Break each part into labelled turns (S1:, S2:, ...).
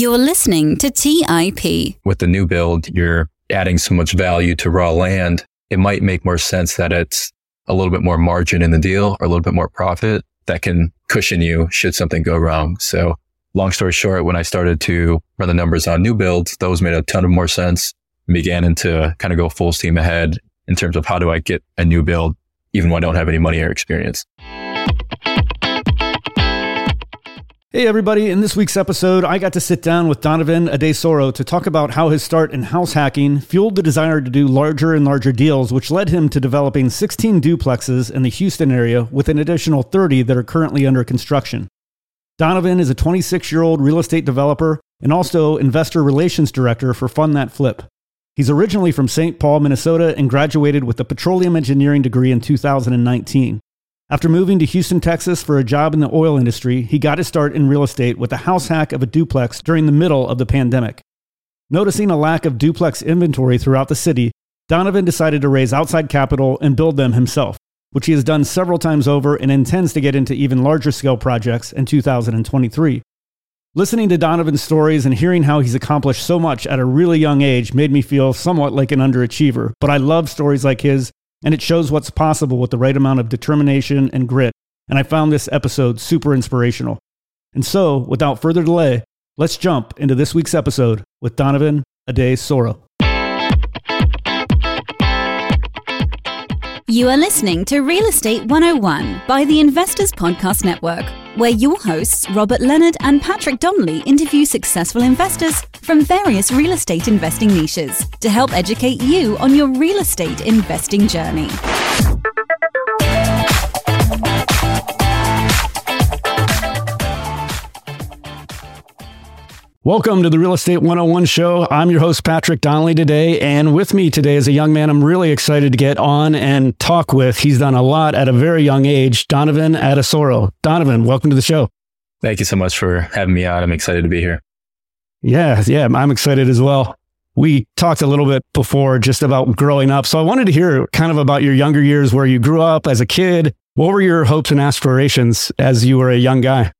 S1: You're listening to TIP.
S2: With the new build, you're adding so much value to raw land. It might make more sense that it's a little bit more margin in the deal or a little bit more profit that can cushion you should something go wrong. So long story short, when I started to run the numbers on new builds, those made a ton of more sense and began into kind of go full steam ahead in terms of how do I get a new build, even when I don't have any money or experience.
S3: Hey, everybody. In this week's episode, I got to sit down with Donovan Adesoro to talk about how his start in house hacking fueled the desire to do larger and larger deals, which led him to developing 16 duplexes in the Houston area with an additional 30 that are currently under construction. Donovan is a 26 year old real estate developer and also investor relations director for Fund That Flip. He's originally from St. Paul, Minnesota, and graduated with a petroleum engineering degree in 2019. After moving to Houston, Texas for a job in the oil industry, he got his start in real estate with a house hack of a duplex during the middle of the pandemic. Noticing a lack of duplex inventory throughout the city, Donovan decided to raise outside capital and build them himself, which he has done several times over and intends to get into even larger scale projects in 2023. Listening to Donovan's stories and hearing how he's accomplished so much at a really young age made me feel somewhat like an underachiever, but I love stories like his and it shows what's possible with the right amount of determination and grit. And I found this episode super inspirational. And so, without further delay, let's jump into this week's episode with Donovan Adesoro.
S1: You are listening to Real Estate 101 by the Investors Podcast Network, where your hosts, Robert Leonard and Patrick Donley, interview successful investors from various real estate investing niches to help educate you on your real estate investing journey.
S3: Welcome to the Real Estate 101 show. I'm your host, Patrick Donley, today. And with me today is a young man I'm really excited to get on and talk with. He's done a lot at a very young age, Donovan Adesoro. Donovan, welcome to the show.
S2: Thank you so much for having me on. I'm excited to be here.
S3: Yeah, yeah, I'm excited as well. We talked a little bit before just about growing up. So I wanted to hear kind of about your younger years, where you grew up as a kid. What were your hopes and aspirations as you were a young guy?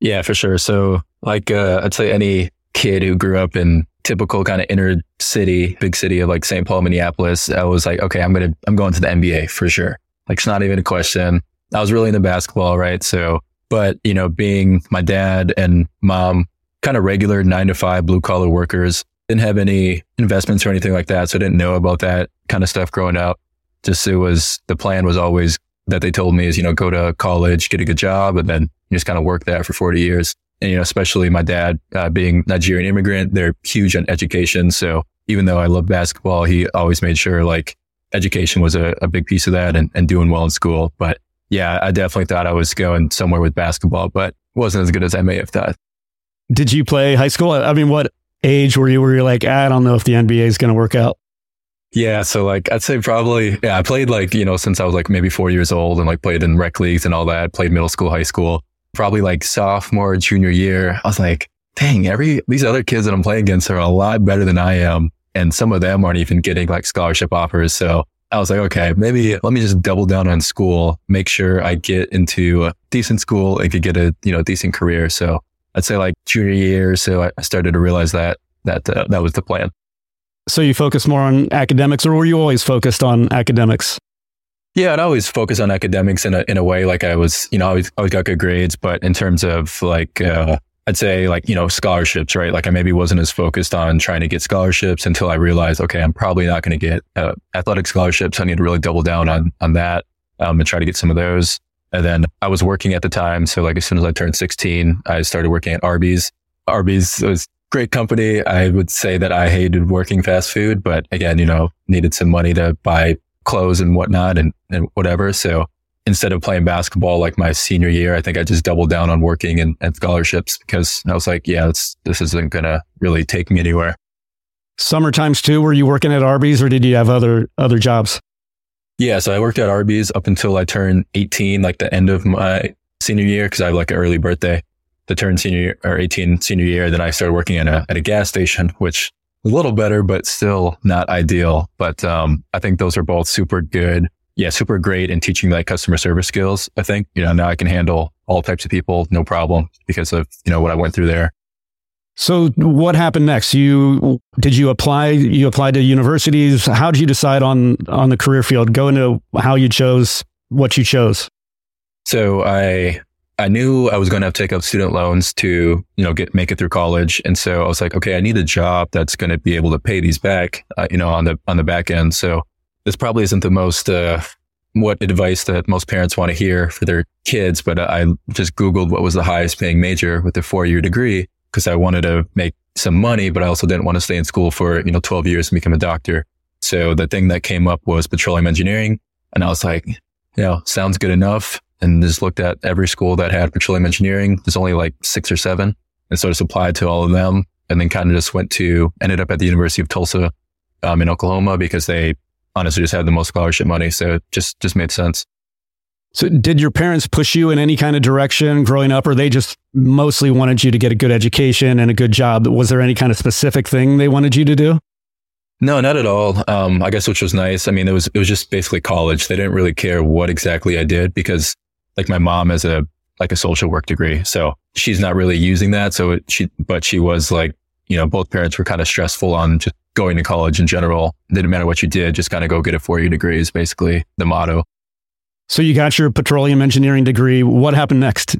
S2: Yeah, for sure. So like uh, I'd say any kid who grew up in typical kind of inner city, big city of like St. Paul, Minneapolis, I was like, okay, I'm gonna I'm going to the NBA for sure. Like it's not even a question. I was really into basketball, right? So, but you know, being my dad and mom, kind of regular nine to five blue collar workers, didn't have any investments or anything like that, so I didn't know about that kind of stuff growing up. Just it was the plan was always that they told me is you know go to college, get a good job, and then just kind of work that for 40 years and, you know, especially my dad, uh, being Nigerian immigrant, they're huge on education. So even though I love basketball, he always made sure like education was a, a big piece of that and, and doing well in school. But yeah, I definitely thought I was going somewhere with basketball, but wasn't as good as I may have thought.
S3: Did you play high school? I mean, what age were you where you're like, I don't know if the NBA is going to work out?
S2: Yeah. So like, I'd say probably, yeah, I played like, you know, since I was like maybe four years old and like played in rec leagues and all that, played middle school, high school probably like sophomore, junior year, I was like, dang, every, these other kids that I'm playing against are a lot better than I am. And some of them aren't even getting like scholarship offers. So I was like, okay, maybe let me just double down on school, make sure I get into a decent school and could get a, you know, decent career. So I'd say like junior year. So I started to realize that, that, uh, that was the plan.
S3: So you focus more on academics or were you always focused on academics?
S2: Yeah, I'd always focus on academics in a in a way. Like I was, you know, I always, always got good grades, but in terms of like, uh, I'd say like you know scholarships, right? Like I maybe wasn't as focused on trying to get scholarships until I realized, okay, I'm probably not going to get uh, athletic scholarships. I need to really double down on on that um, and try to get some of those. And then I was working at the time, so like as soon as I turned 16, I started working at Arby's. Arby's was great company. I would say that I hated working fast food, but again, you know, needed some money to buy clothes and whatnot and, and whatever. So instead of playing basketball like my senior year, I think I just doubled down on working and, and scholarships because I was like, yeah, this isn't going to really take me anywhere.
S3: Summer times too, were you working at Arby's or did you have other, other jobs?
S2: Yeah. So I worked at Arby's up until I turned 18, like the end of my senior year. Cause I have like an early birthday to turn senior year or 18 senior year. Then I started working at a, at a gas station, which a little better, but still not ideal. But um, I think those are both super good. Yeah, super great in teaching like customer service skills. I think, you know, now I can handle all types of people, no problem because of, you know, what I went through there.
S3: So what happened next? You did you apply? You applied to universities. How did you decide on on the career field? Go into how you chose what you chose.
S2: So I I knew I was going to have to take up student loans to you know get make it through college, and so I was like, okay, I need a job that's going to be able to pay these back, uh, you know, on the on the back end. So this probably isn't the most uh, what advice that most parents want to hear for their kids, but I just Googled what was the highest paying major with a four year degree because I wanted to make some money, but I also didn't want to stay in school for, you know, 12 years and become a doctor. So the thing that came up was petroleum engineering. And I was like, you know, sounds good enough. And just looked at every school that had petroleum engineering. There's only like six or seven. And so just applied to all of them and then kind of just went to, ended up at the University of Tulsa, um, in Oklahoma because they honestly just had the most scholarship money. So it just, just made sense.
S3: So, did your parents push you in any kind of direction growing up, or they just mostly wanted you to get a good education and a good job? Was there any kind of specific thing they wanted you to do?
S2: No, not at all. Um, I guess which was nice. I mean, it was it was just basically college. They didn't really care what exactly I did because, like, my mom has a like a social work degree, so she's not really using that. So it, she, but she was like, you know, both parents were kind of stressful on just going to college in general. It didn't matter what you did, just kind of go get a four year degree is basically the motto.
S3: So you got your petroleum engineering degree. What happened next?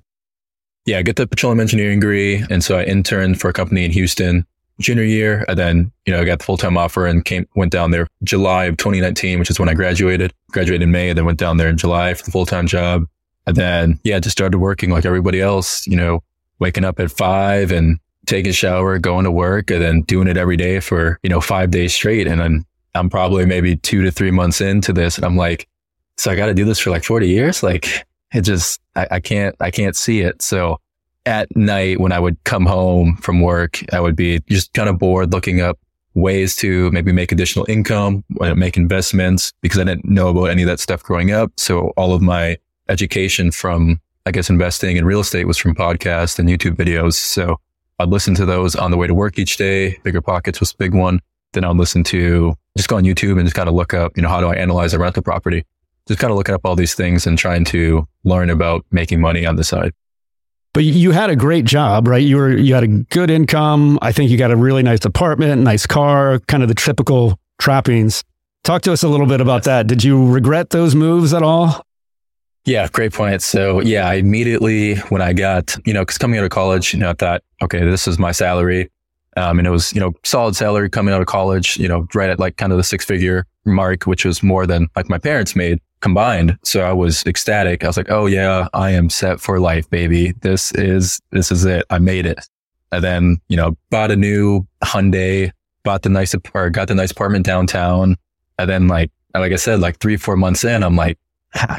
S2: Yeah, I get the petroleum engineering degree. And so I interned for a company in Houston junior year. And then, you know, I got the full time offer and came, went down there July of 2019, which is when I graduated, graduated in May and then went down there in July for the full time job. And then, yeah, just started working like everybody else, you know, waking up at five and taking a shower, going to work and then doing it every day for, you know, five days straight. And then I'm probably maybe two to three months into this. And I'm like, so I got to do this for like 40 years. Like it just, I, I can't, I can't see it. So at night when I would come home from work, I would be just kind of bored looking up ways to maybe make additional income, uh, make investments because I didn't know about any of that stuff growing up. So all of my education from, I guess, investing in real estate was from podcasts and YouTube videos. So I'd listen to those on the way to work each day. Bigger Pockets was a big one. Then I'd listen to just go on YouTube and just kind of look up, you know, how do I analyze a rental property? just kind of looking up all these things and trying to learn about making money on the side.
S3: But you had a great job, right? You were you had a good income. I think you got a really nice apartment, nice car, kind of the typical trappings. Talk to us a little bit about that. Did you regret those moves at all?
S2: Yeah, great point. So yeah, I immediately when I got, you know, because coming out of college, you know, I thought, okay, this is my salary. Um, and it was, you know, solid salary coming out of college, you know, right at like kind of the six figure mark, which was more than like my parents made combined. So I was ecstatic. I was like, Oh yeah, I am set for life, baby. This is, this is it. I made it. And then, you know, bought a new Hyundai, bought the nice, or got the nice apartment downtown. And then like, like I said, like three, four months in, I'm like,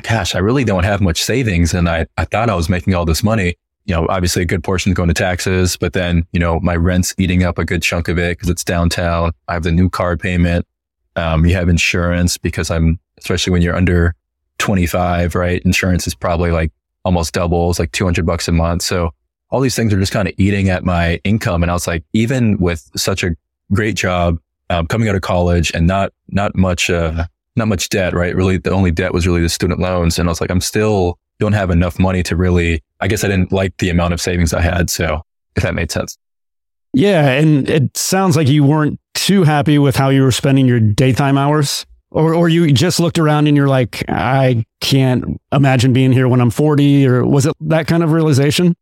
S2: gosh, I really don't have much savings. And I, I thought I was making all this money. You know, obviously a good portion is going to taxes, but then, you know, my rent's eating up a good chunk of it because it's downtown. I have the new car payment. Um, you have insurance because I'm, especially when you're under 25, right? Insurance is probably like almost doubles, like 200 bucks a month. So all these things are just kind of eating at my income. And I was like, even with such a great job, um, coming out of college and not, not much, uh, not much debt, right? Really, the only debt was really the student loans. And I was like, I'm still don't have enough money to really, I guess I didn't like the amount of savings I had. So if that made sense.
S3: Yeah. And it sounds like you weren't too happy with how you were spending your daytime hours? Or, or you just looked around and you're like, I can't imagine being here when I'm 40, or was it that kind of realization?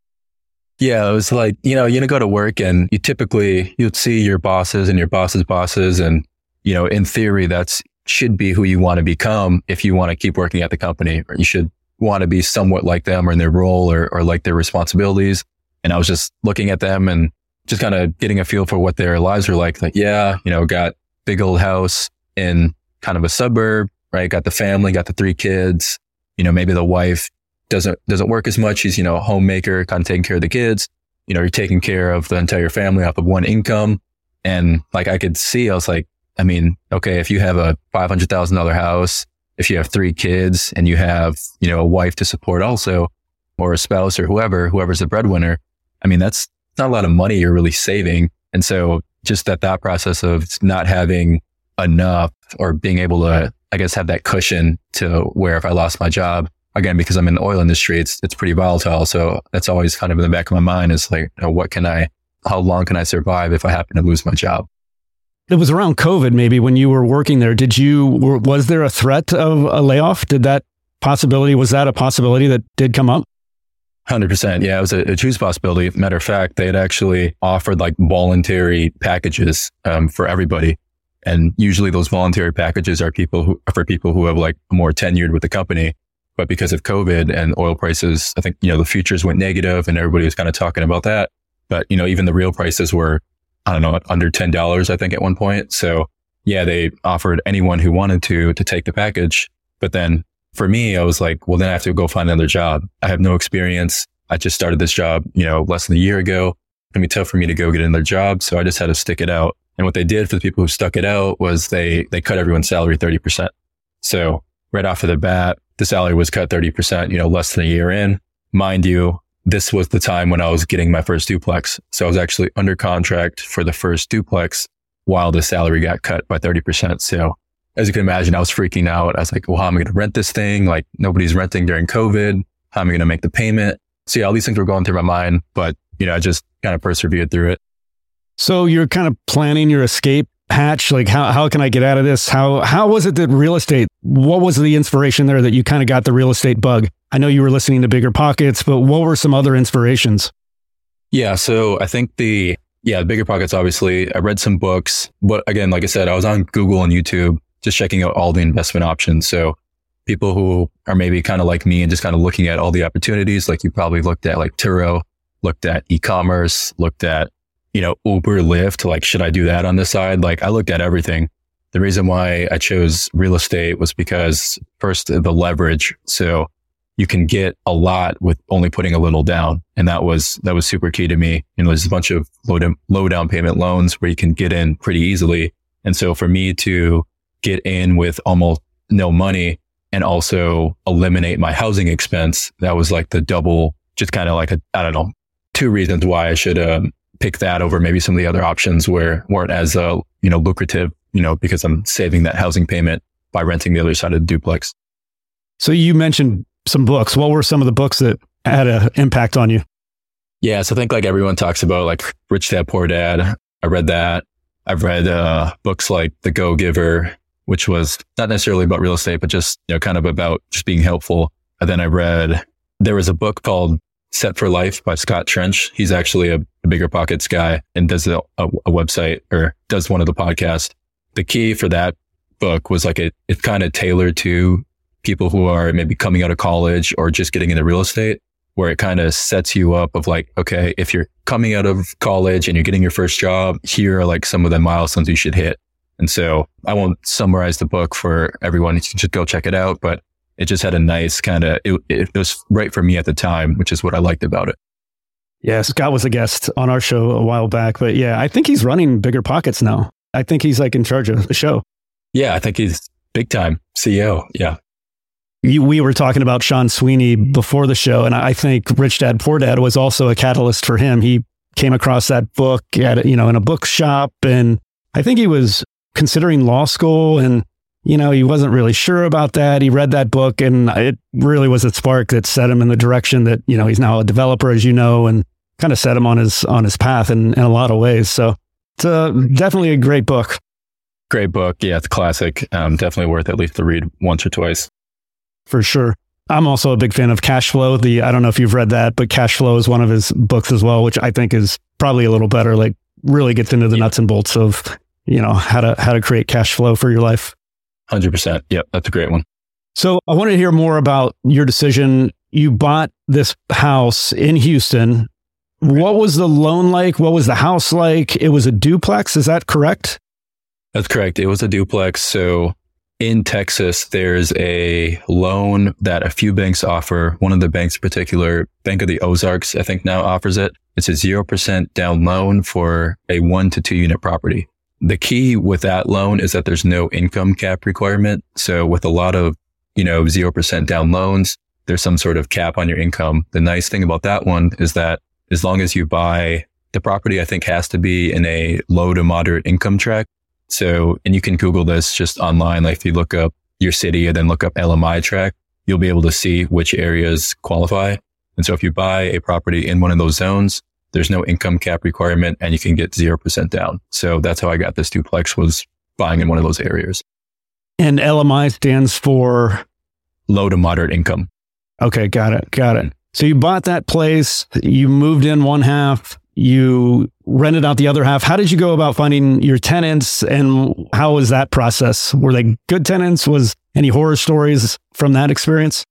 S2: Yeah, it was like, you know, you go to work and you typically, you'd see your bosses and your boss's bosses. And, you know, in theory, that's should be who you want to become if you want to keep working at the company. Or you should want to be somewhat like them or in their role or, or like their responsibilities. And I was just looking at them and just kind of getting a feel for what their lives were like. Like, yeah, you know, got big old house in kind of a suburb, right? Got the family, got the three kids. You know, maybe the wife doesn't, doesn't work as much. She's, you know, a homemaker, kind of taking care of the kids. You know, you're taking care of the entire family off of one income. And like I could see, I was like, I mean, okay, if you have a $500,000 house, if you have three kids and you have, you know, a wife to support also, or a spouse or whoever, whoever's the breadwinner, I mean, that's not a lot of money you're really saving. And so just that thought process of not having enough or being able to, I guess, have that cushion to where if I lost my job, again, because I'm in the oil industry, it's, it's pretty volatile. So that's always kind of in the back of my mind is like, you know, what can I, how long can I survive if I happen to lose my job?
S3: It was around COVID, maybe when you were working there. Did you, was there a threat of a layoff? Did that possibility, was that a possibility that did come up?
S2: 100%. Yeah, it was a, a true possibility. Matter of fact, they had actually offered like voluntary packages um, for everybody. And usually those voluntary packages are people who, for people who have like more tenured with the company. But because of COVID and oil prices, I think, you know, the futures went negative and everybody was kind of talking about that. But, you know, even the real prices were, I don't know, under $10, I think at one point. So yeah, they offered anyone who wanted to, to take the package. But then for me, I was like, well, then I have to go find another job. I have no experience. I just started this job, you know, less than a year ago. Gonna be tough for me to go get another job. So I just had to stick it out. And what they did for the people who stuck it out was they, they cut everyone's salary 30%. So right off of the bat, the salary was cut 30%, you know, less than a year in. Mind you, this was the time when I was getting my first duplex. So I was actually under contract for the first duplex while the salary got cut by 30%. So as you can imagine, I was freaking out. I was like, well, how am I going to rent this thing? Like nobody's renting during COVID. How am I going to make the payment? So yeah, all these things were going through my mind, but you know, I just kind of persevered through it.
S3: So you're kind of planning your escape hatch. Like how, how can I get out of this? How, how was it that real estate, what was the inspiration there that you kind of got the real estate bug? I know you were listening to bigger pockets, but what were some other inspirations?
S2: Yeah. So I think the, yeah, bigger pockets, obviously I read some books, but again, like I said, I was on Google and YouTube just checking out all the investment options. So people who are maybe kind of like me and just kind of looking at all the opportunities, like you probably looked at like Turo, looked at e-commerce, looked at, you know, Uber, Lyft, like, should I do that on the side? Like I looked at everything. The reason why I chose real estate was because first the leverage. So you can get a lot with only putting a little down. And that was, that was super key to me. You know, there's a bunch of low, down, low down payment loans where you can get in pretty easily. And so for me to get in with almost no money and also eliminate my housing expense. That was like the double, just kind of like a, I don't know, two reasons why I should um, pick that over maybe some of the other options where weren't as, uh, you know, lucrative, you know, because I'm saving that housing payment by renting the other side of the duplex.
S3: So you mentioned some books. What were some of the books that had an impact on you?
S2: Yeah. So I think like everyone talks about like Rich Dad, Poor Dad. I read that. I've read uh, books like The Go Giver, which was not necessarily about real estate, but just, you know, kind of about just being helpful. And then I read, there was a book called Set for Life by Scott Trench. He's actually a, bigger pockets guy and does a, a, a, website or does one of the podcasts. The key for that book was like it, it kind of tailored to people who are maybe coming out of college or just getting into real estate where it kind of sets you up of like, okay, if you're coming out of college and you're getting your first job, here are like some of the milestones you should hit. And so I won't summarize the book for everyone. You should go check it out, but it just had a nice kind of, it, it was right for me at the time, which is what I liked about it.
S3: Yeah, Scott was a guest on our show a while back, but yeah, I think he's running bigger pockets now. I think he's like in charge of the show.
S2: Yeah, I think he's big time CEO. Yeah.
S3: You, we were talking about Sean Sweeney before the show, and I think Rich Dad Poor Dad was also a catalyst for him. He came across that book at you know in a bookshop, and I think he was considering law school and you know he wasn't really sure about that. He read that book and it really was a spark that set him in the direction that you know he's now a developer as you know and kind of set him on his on his path in, in a lot of ways. So it's a, definitely a great book.
S2: Great book. Yeah it's classic. Um, definitely worth at least to read once or twice.
S3: For sure. I'm also a big fan of cash flow the i don't know if you've read that but cash flow is one of his books as well which i think is probably a little better like really gets into the yeah. nuts and bolts of you know, how to, how to create cash flow for your life.
S2: 100%. Yep. That's a great one.
S3: So I wanted to hear more about your decision. You bought this house in Houston. What was the loan like? What was the house like? It was a duplex. Is that correct?
S2: That's correct. It was a duplex. So in Texas, there's a loan that a few banks offer. One of the banks in particular, Bank of the Ozarks, I think now offers it. It's a 0% down loan for a one to two unit property. The key with that loan is that there's no income cap requirement. So with a lot of, you know, 0% down loans, there's some sort of cap on your income. The nice thing about that one is that as long as you buy the property, I think has to be in a low to moderate income tract. So, and you can Google this just online. Like if you look up your city and then look up LMI tract, you'll be able to see which areas qualify. And so if you buy a property in one of those zones, There's no income cap requirement and you can get 0% down. So that's how I got this duplex was buying in one of those areas.
S3: And LMI stands for
S2: low to moderate income.
S3: Okay, got it. Got it. So you bought that place, you moved in one half, you rented out the other half. How did you go about finding your tenants and how was that process? Were they good tenants? Was any horror stories from that experience?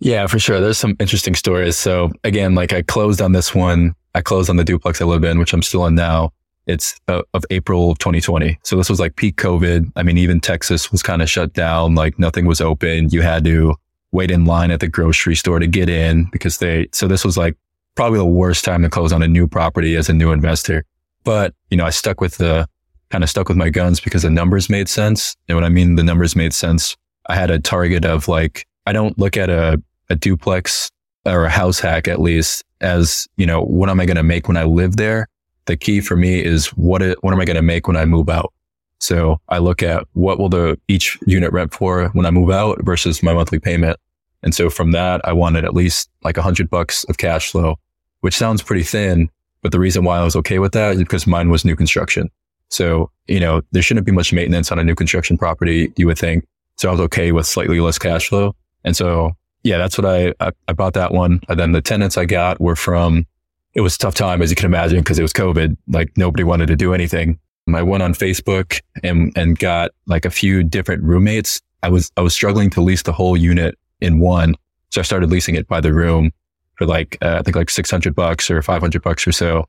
S2: Yeah, for sure. There's some interesting stories. So again, like I closed on this one. I closed on the duplex I live in, which I'm still in now. It's uh, of April of 2020. So this was like peak COVID. I mean, even Texas was kind of shut down. Like nothing was open. You had to wait in line at the grocery store to get in because they, so this was like probably the worst time to close on a new property as a new investor. But, you know, I stuck with the kind of stuck with my guns because the numbers made sense. And when I mean the numbers made sense, I had a target of like, I don't look at a, a duplex or a house hack at least as, you know, what am I going to make when I live there? The key for me is what, it, what am I going to make when I move out? So I look at what will the each unit rent for when I move out versus my monthly payment. And so from that, I wanted at least like a hundred bucks of cash flow, which sounds pretty thin. But the reason why I was okay with that is because mine was new construction. So, you know, there shouldn't be much maintenance on a new construction property, you would think. So I was okay with slightly less cash flow. And so, yeah, that's what I, I, I bought that one. And then the tenants I got were from, it was tough time, as you can imagine, because it was COVID. Like nobody wanted to do anything. I went on Facebook and, and got like a few different roommates. I was, I was struggling to lease the whole unit in one. So I started leasing it by the room for like, uh, I think like 600 bucks or 500 bucks or so.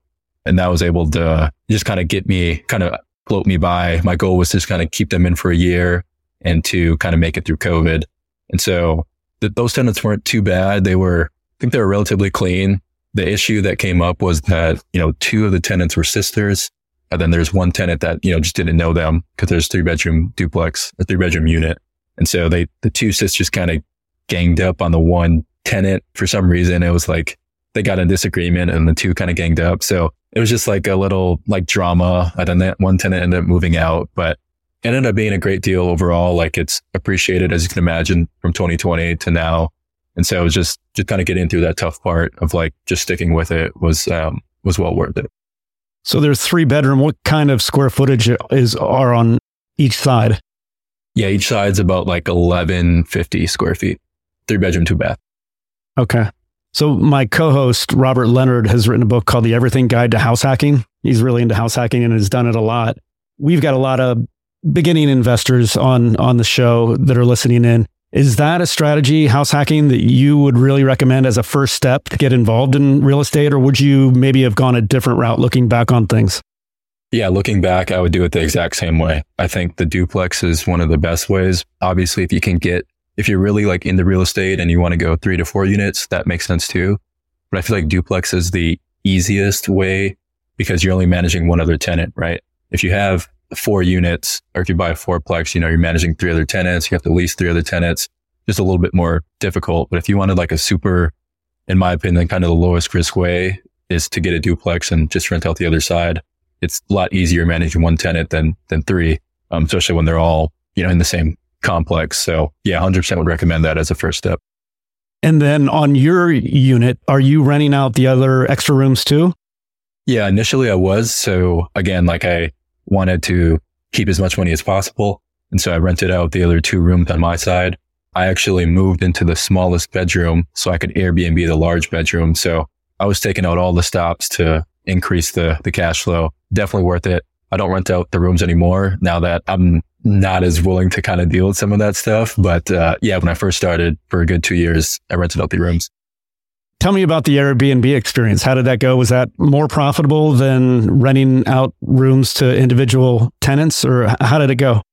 S2: And that was able to just kind of get me, kind of float me by. My goal was just kind of keep them in for a year and to kind of make it through COVID. And so th- those tenants weren't too bad. They were, I think they were relatively clean. The issue that came up was that, you know, two of the tenants were sisters. And then there's one tenant that, you know, just didn't know them because there's three bedroom duplex, a three bedroom unit. And so they, the two sisters kind of ganged up on the one tenant for some reason. It was like they got a disagreement and the two kind of ganged up. So it was just like a little like drama. And then that one tenant ended up moving out, but it ended up being a great deal overall. Like it's appreciated, as you can imagine, from 2020 to now. And so it was just, just kind of getting through that tough part of like just sticking with it was, um, was well worth it.
S3: So there's three bedroom. What kind of square footage is are on each side?
S2: Yeah, each side's about like 1150 square feet three bedroom, two bath.
S3: Okay. So my co-host Robert Leonard has written a book called The Everything Guide to House Hacking. He's really into house hacking and has done it a lot. We've got a lot of beginning investors on on the show that are listening in. Is that a strategy, house hacking, that you would really recommend as a first step to get involved in real estate, or would you maybe have gone a different route looking back on things?
S2: Yeah, looking back, I would do it the exact same way. I think the duplex is one of the best ways. Obviously, if you can get if you're really like into real estate and you want to go three to four units, that makes sense too. But I feel like duplex is the easiest way because you're only managing one other tenant, right? If you have four units or if you buy a fourplex, you know, you're managing three other tenants. You have to lease three other tenants. Just a little bit more difficult. But if you wanted like a super, in my opinion, kind of the lowest risk way is to get a duplex and just rent out the other side. It's a lot easier managing one tenant than, than three, um, especially when they're all, you know, in the same complex. So yeah, 100% would recommend that as a first step.
S3: And then on your unit, are you renting out the other extra rooms too?
S2: Yeah, initially I was. So again, like I wanted to keep as much money as possible. And so I rented out the other two rooms on my side. I actually moved into the smallest bedroom so I could Airbnb the large bedroom. So I was taking out all the stops to increase the, the cash flow. Definitely worth it. I don't rent out the rooms anymore now that I'm not as willing to kind of deal with some of that stuff. But uh, yeah, when I first started for a good two years, I rented out the rooms.
S3: Tell me about the Airbnb experience. How did that go? Was that more profitable than renting out rooms to individual tenants, or how did it go?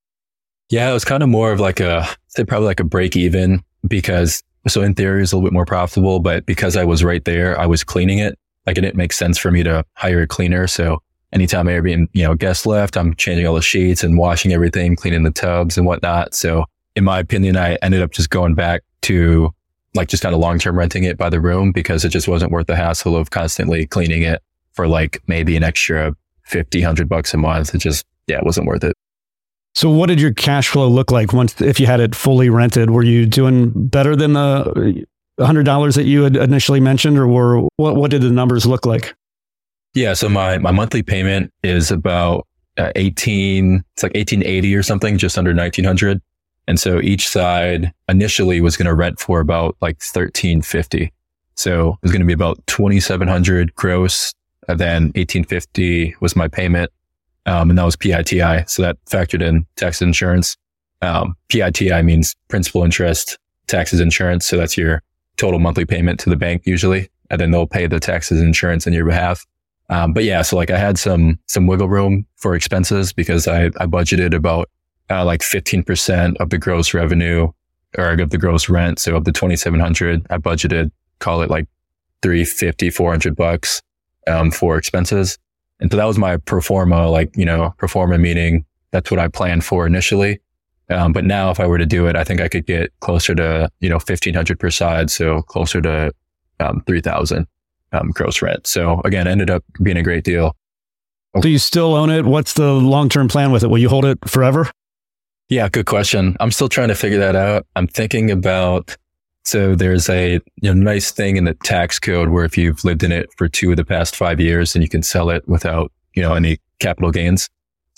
S2: Yeah, it was kind of more of like a, say probably like a break even because so in theory it's a little bit more profitable, but because I was right there, I was cleaning it. Like it didn't make sense for me to hire a cleaner. So anytime Airbnb, you know, guests left, I'm changing all the sheets and washing everything, cleaning the tubs and whatnot. So in my opinion, I ended up just going back to like just kind of long term renting it by the room because it just wasn't worth the hassle of constantly cleaning it for like maybe an extra 50, 100 bucks a month. It just, yeah, it wasn't worth it.
S3: So what did your cash flow look like once, if you had it fully rented? Were you doing better than the $100 that you had initially mentioned or were, what, what did the numbers look like?
S2: Yeah. So my, my monthly payment is about uh, 18, it's like 1880 or something, just under 1900. And so each side initially was going to rent for about like 1350. So it was going to be about 2700 gross. And then 1850 was my payment. Um, and that was PITI. So that factored in tax insurance. Um, PITI means principal interest, taxes, insurance. So that's your total monthly payment to the bank usually. And then they'll pay the taxes insurance on your behalf. Um, but yeah, so like I had some, some wiggle room for expenses because I, I budgeted about uh, like 15% of the gross revenue or of the gross rent. So of the 2,700, I budgeted, call it like 350, 400 bucks, um, for expenses. And so that was my pro forma, like, you know, pro forma meaning that's what I planned for initially. Um, but now if I were to do it, I think I could get closer to, you know, 1500 per side. So closer to, um, 3000, um, gross rent. So again, ended up being a great deal.
S3: Do you still own it? What's the long term plan with it? Will you hold it forever?
S2: Yeah, good question. I'm still trying to figure that out. I'm thinking about so there's a you know, nice thing in the tax code where if you've lived in it for two of the past five years, and you can sell it without you know any capital gains.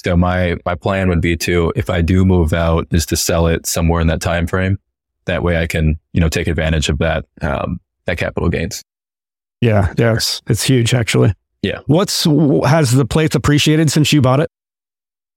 S2: So my my plan would be to if I do move out, is to sell it somewhere in that time frame. That way, I can you know take advantage of that um, that capital gains.
S3: Yeah, yes, it's huge actually.
S2: Yeah.
S3: What's has the place appreciated since you bought it?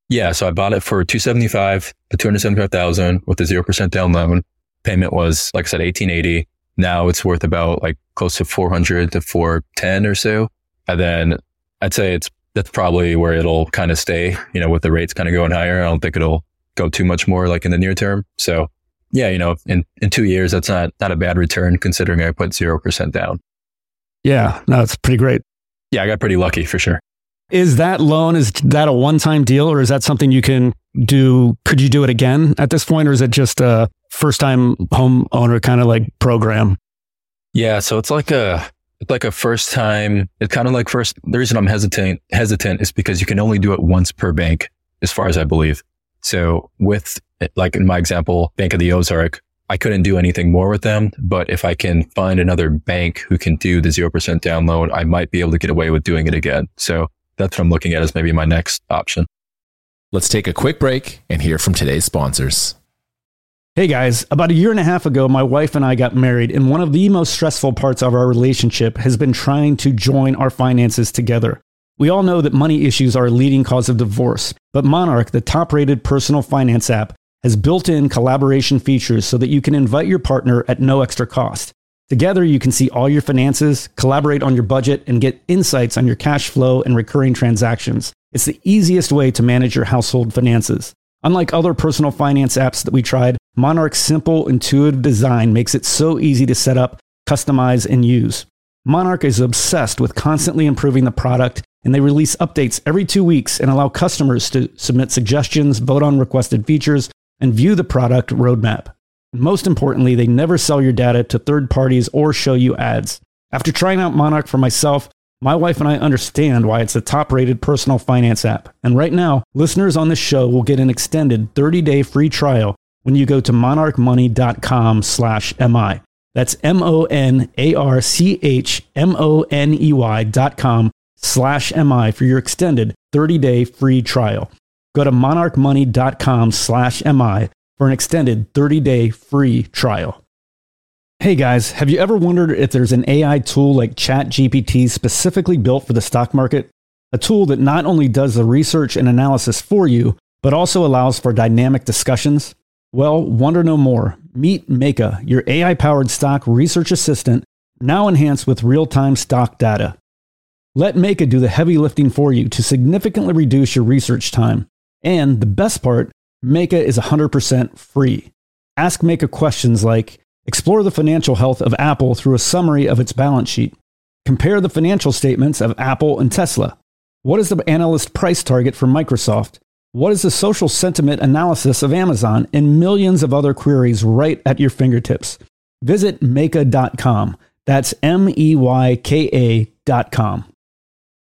S2: Yeah, so I bought it for 275, the 275,000 with a 0% down loan. Payment was, like I said, 1880. Now it's worth about like close to 400 to 410 or so. And then I'd say it's, that's probably where it'll kind of stay, you know, with the rates kind of going higher. I don't think it'll go too much more like in the near term. So yeah, you know, in, in two years, that's not, not a bad return considering I put 0% down.
S3: Yeah, no, it's pretty great.
S2: Yeah, I got pretty lucky for sure.
S3: Is that loan, is that a one time deal or is that something you can do? Could you do it again at this point or is it just a first time homeowner kind of like program?
S2: Yeah. So it's like a, it's like a first time, it's kind of like first, the reason I'm hesitant, hesitant is because you can only do it once per bank, as far as I believe. So with, like in my example, Bank of the Ozark, I couldn't do anything more with them. But if I can find another bank who can do the 0% down loan, I might be able to get away with doing it again. So that's what I'm looking at as maybe my next option.
S4: Let's take a quick break and hear from today's sponsors.
S3: Hey guys, about a year and a half ago, my wife and I got married, and one of the most stressful parts of our relationship has been trying to join our finances together. We all know that money issues are a leading cause of divorce, but Monarch, the top rated personal finance app, has built in collaboration features so that you can invite your partner at no extra cost. Together, you can see all your finances, collaborate on your budget, and get insights on your cash flow and recurring transactions. It's the easiest way to manage your household finances. Unlike other personal finance apps that we tried, Monarch's simple, intuitive design makes it so easy to set up, customize, and use. Monarch is obsessed with constantly improving the product, and they release updates every two weeks and allow customers to submit suggestions, vote on requested features, and view the product roadmap. Most importantly, they never sell your data to third parties or show you ads. After trying out Monarch for myself, my wife and I understand why it's the top rated personal finance app. And right now, listeners on this show will get an extended 30 day free trial when you go to monarchmoney.com slash MI. That's M O N A R C H M O N E Y dot com slash MI for your extended 30 day free trial. Go to monarchmoney.com slash MI for an extended 30-day free trial. Hey guys, have you ever wondered if there's an AI tool like ChatGPT specifically built for the stock market? A tool that not only does the research and analysis for you, but also allows for dynamic discussions? Well, wonder no more. Meet Meyka, your AI powered stock research assistant, now enhanced with real time stock data. Let Meyka do the heavy lifting for you to significantly reduce your research time. And the best part, Meyka is 100% free. Ask Meyka questions like Explore the financial health of Apple through a summary of its balance sheet. Compare the financial statements of Apple and Tesla. What is the analyst price target for Microsoft? What is the social sentiment analysis of Amazon? And millions of other queries right at your fingertips. Visit Meyka.com. That's M E Y K A.com.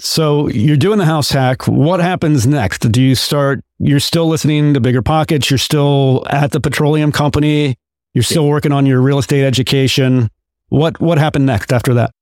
S3: So you're doing the house hack. What happens next? Do you start, you're still listening to Bigger Pockets, you're still at the petroleum company, you're still working on your real estate education. What what happened next after that?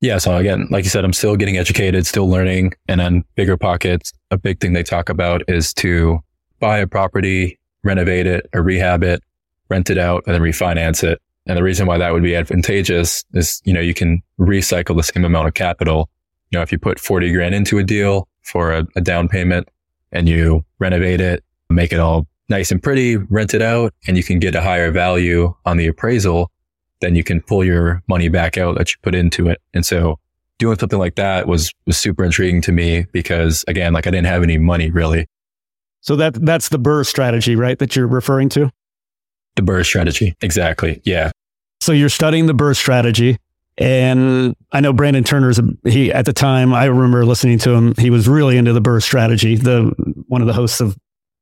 S2: Yeah. So again, like you said, I'm still getting educated, still learning. And then bigger pockets, a big thing they talk about is to buy a property, renovate it or rehab it, rent it out and then refinance it. And the reason why that would be advantageous is, you know, you can recycle the same amount of capital. You know, if you put 40 grand into a deal for a, a down payment and you renovate it, make it all nice and pretty, rent it out, and you can get a higher value on the appraisal, then you can pull your money back out that you put into it. And so doing something like that was, was super intriguing to me because again, like I didn't have any money really.
S3: So that that's the BRRRR strategy, right? That you're referring to?
S2: The BRRRR strategy. Exactly. Yeah.
S3: So you're studying the BRRRR strategy. And I know Brandon Turner's he at the time I remember listening to him. He was really into the BRRRR strategy. The one of the hosts of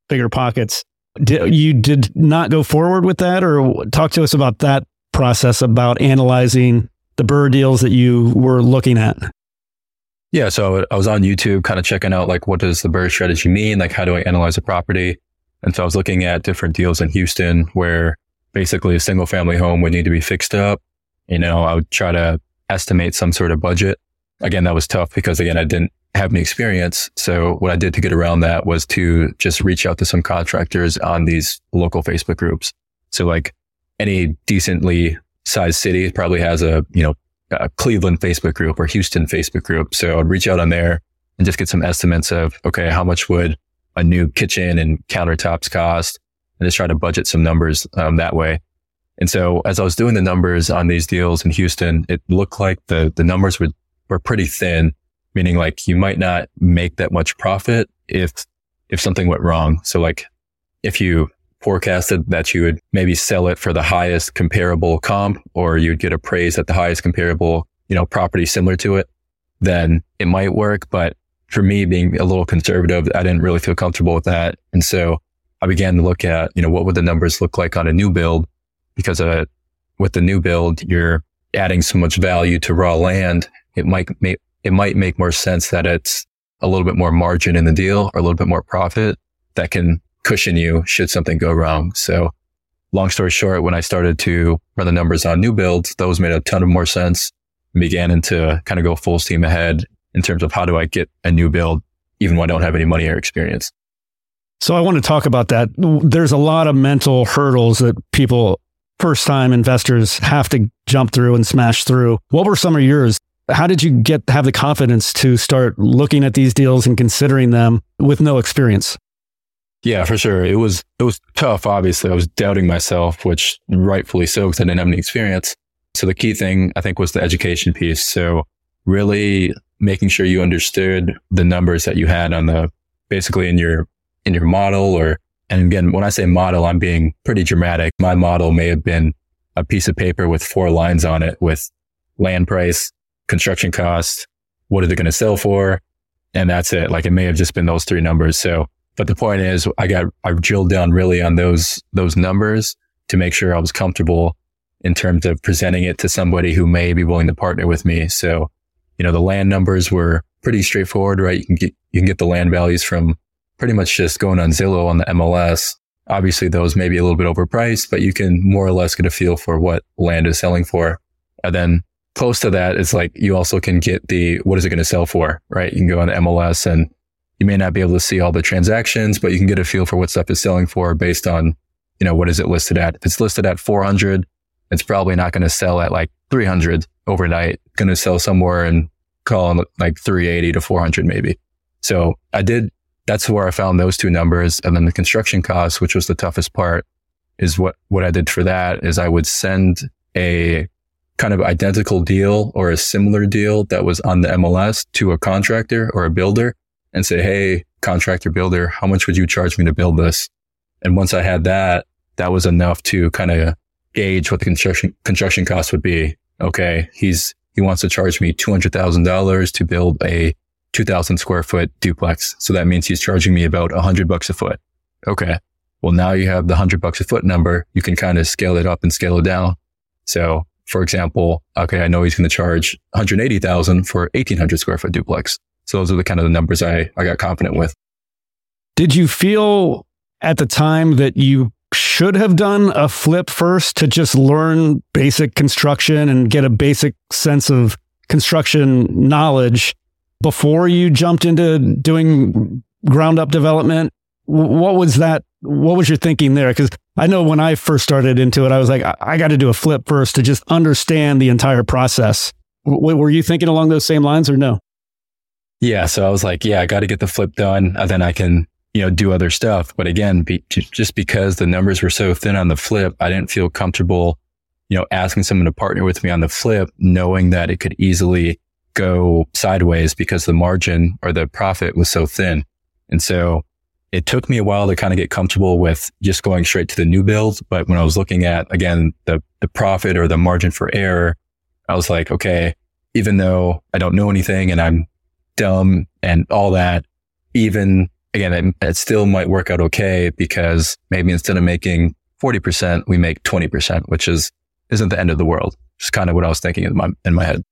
S3: Bigger Pockets. Did, you did not go forward with that, or talk to us about that process about analyzing the BRRRR deals that you were looking at.
S2: Yeah, so I was on YouTube, kind of checking out like what does the BRRRR strategy mean? Like how do I analyze a property? And so I was looking at different deals in Houston where basically a single family home would need to be fixed up. You know, I would try to estimate some sort of budget. Again, that was tough because again, I didn't have any experience. So what I did to get around that was to just reach out to some contractors on these local Facebook groups. So like any decently sized city probably has a, you know, a Cleveland Facebook group or Houston Facebook group. So I'd reach out on there and just get some estimates of, okay, how much would a new kitchen and countertops cost and just try to budget some numbers um, that way. And so as I was doing the numbers on these deals in Houston, it looked like the, the numbers were, were pretty thin, meaning like you might not make that much profit if, if something went wrong. So like if you forecasted that you would maybe sell it for the highest comparable comp or you'd get appraised at the highest comparable, you know, property similar to it, then it might work. But for me being a little conservative, I didn't really feel comfortable with that. And so I began to look at, you know, what would the numbers look like on a new build? Because uh, with the new build, you're adding so much value to raw land. It might make, it might make more sense that it's a little bit more margin in the deal or a little bit more profit that can cushion you should something go wrong. So long story short, when I started to run the numbers on new builds, those made a ton of more sense and began into kind of go full steam ahead in terms of how do I get a new build, even when I don't have any money or experience.
S3: So I want to talk about that. There's a lot of mental hurdles that people, first time investors have to jump through and smash through. What were some of yours? How did you get have the confidence to start looking at these deals and considering them with no experience?
S2: Yeah, for sure. It was it was tough. Obviously, I was doubting myself, which rightfully so because I didn't have any experience. So the key thing I think was the education piece. So really making sure you understood the numbers that you had on the basically in your in your model or and again when I say model, I'm being pretty dramatic. My model may have been a piece of paper with four lines on it with land price, construction cost, what are they going to sell for, and that's it. Like it may have just been those three numbers. So but the point is, I got, I drilled down really on those, those numbers to make sure I was comfortable in terms of presenting it to somebody who may be willing to partner with me. So, you know, the land numbers were pretty straightforward, right? You can get, you can get the land values from pretty much just going on Zillow on the MLS. Obviously, those may be a little bit overpriced, but you can more or less get a feel for what land is selling for. And then close to that, it's like you also can get the what is it going to sell for, right? You can go on the MLS and you may not be able to see all the transactions, but you can get a feel for what stuff is selling for based on, you know, what is it listed at? If it's listed at 400, it's probably not going to sell at like 300 overnight. Going to sell somewhere in call it like 380 to 400 maybe. So I did, that's where I found those two numbers. And then the construction costs, which was the toughest part is what, what I did for that is I would send a kind of identical deal or a similar deal that was on the MLS to a contractor or a builder and say, Hey, contractor builder, how much would you charge me to build this? And once I had that, that was enough to kind of gauge what the construction, construction cost would be. Okay. He's, he wants to charge me $200,000 to build a 2000 square foot duplex. So that means he's charging me about a hundred bucks a foot. Okay. Well, now you have the hundred bucks a foot number. You can kind of scale it up and scale it down. So for example, okay, I know he's going to charge 180,000 for 1800 square foot duplex. So those are the kind of the numbers I, I got confident with.
S3: Did you feel at the time that you should have done a flip first to just learn basic construction and get a basic sense of construction knowledge before you jumped into doing ground up development? What was that? What was your thinking there? Because I know when I first started into it, I was like, I, I got to do a flip first to just understand the entire process. W- were you thinking along those same lines or no?
S2: Yeah. So I was like, yeah, I got to get the flip done. And then I can, you know, do other stuff. But again, be, just because the numbers were so thin on the flip, I didn't feel comfortable, you know, asking someone to partner with me on the flip, knowing that it could easily go sideways because the margin or the profit was so thin. And so it took me a while to kind of get comfortable with just going straight to the new build. But when I was looking at, again, the, the profit or the margin for error, I was like, okay, even though I don't know anything and I'm dumb and all that, even again, it, it still might work out okay because maybe instead of making 40%, we make 20%, which is, isn't the end of the world. Just kind of what I was thinking in my, in my head.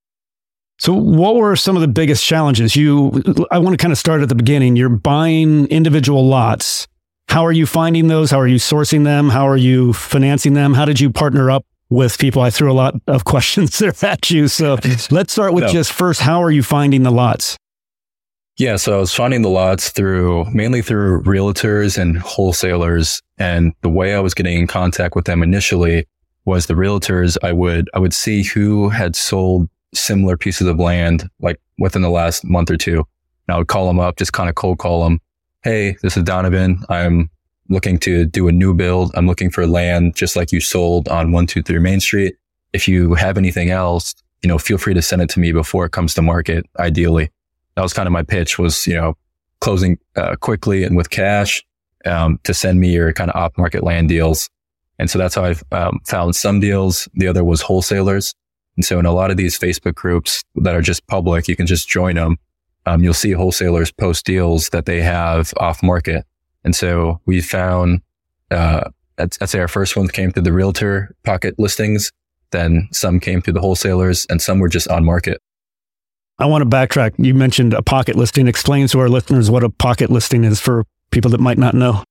S3: So, what were some of the biggest challenges? You, I want to kind of start at the beginning. You're buying individual lots. How are you finding those? How are you sourcing them? How are you financing them? How did you partner up with people? I threw a lot of questions there at you. So, let's start with no. just first, how are you finding the lots?
S2: Yeah, so I was finding the lots through mainly through realtors and wholesalers. And the way I was getting in contact with them initially was the realtors. I would, I would see who had sold similar pieces of land like within the last month or two. And I would call them up, just kind of cold call them. Hey, this is Donovan. I'm looking to do a new build. I'm looking for land just like you sold on 123 Main Street. If you have anything else, you know, feel free to send it to me before it comes to market, ideally. That was kind of my pitch was, you know, closing uh, quickly and with cash um, to send me your kind of off market land deals. And so that's how I um, found some deals. The other was wholesalers. And so in a lot of these Facebook groups that are just public, you can just join them. Um, you'll see wholesalers post deals that they have off market. And so we found, uh, I'd, I'd say our first ones came through the realtor pocket listings. Then some came through the wholesalers and some were just on market.
S3: I want to backtrack. You mentioned a pocket listing. Explain to our listeners what a pocket listing is for people that might not know.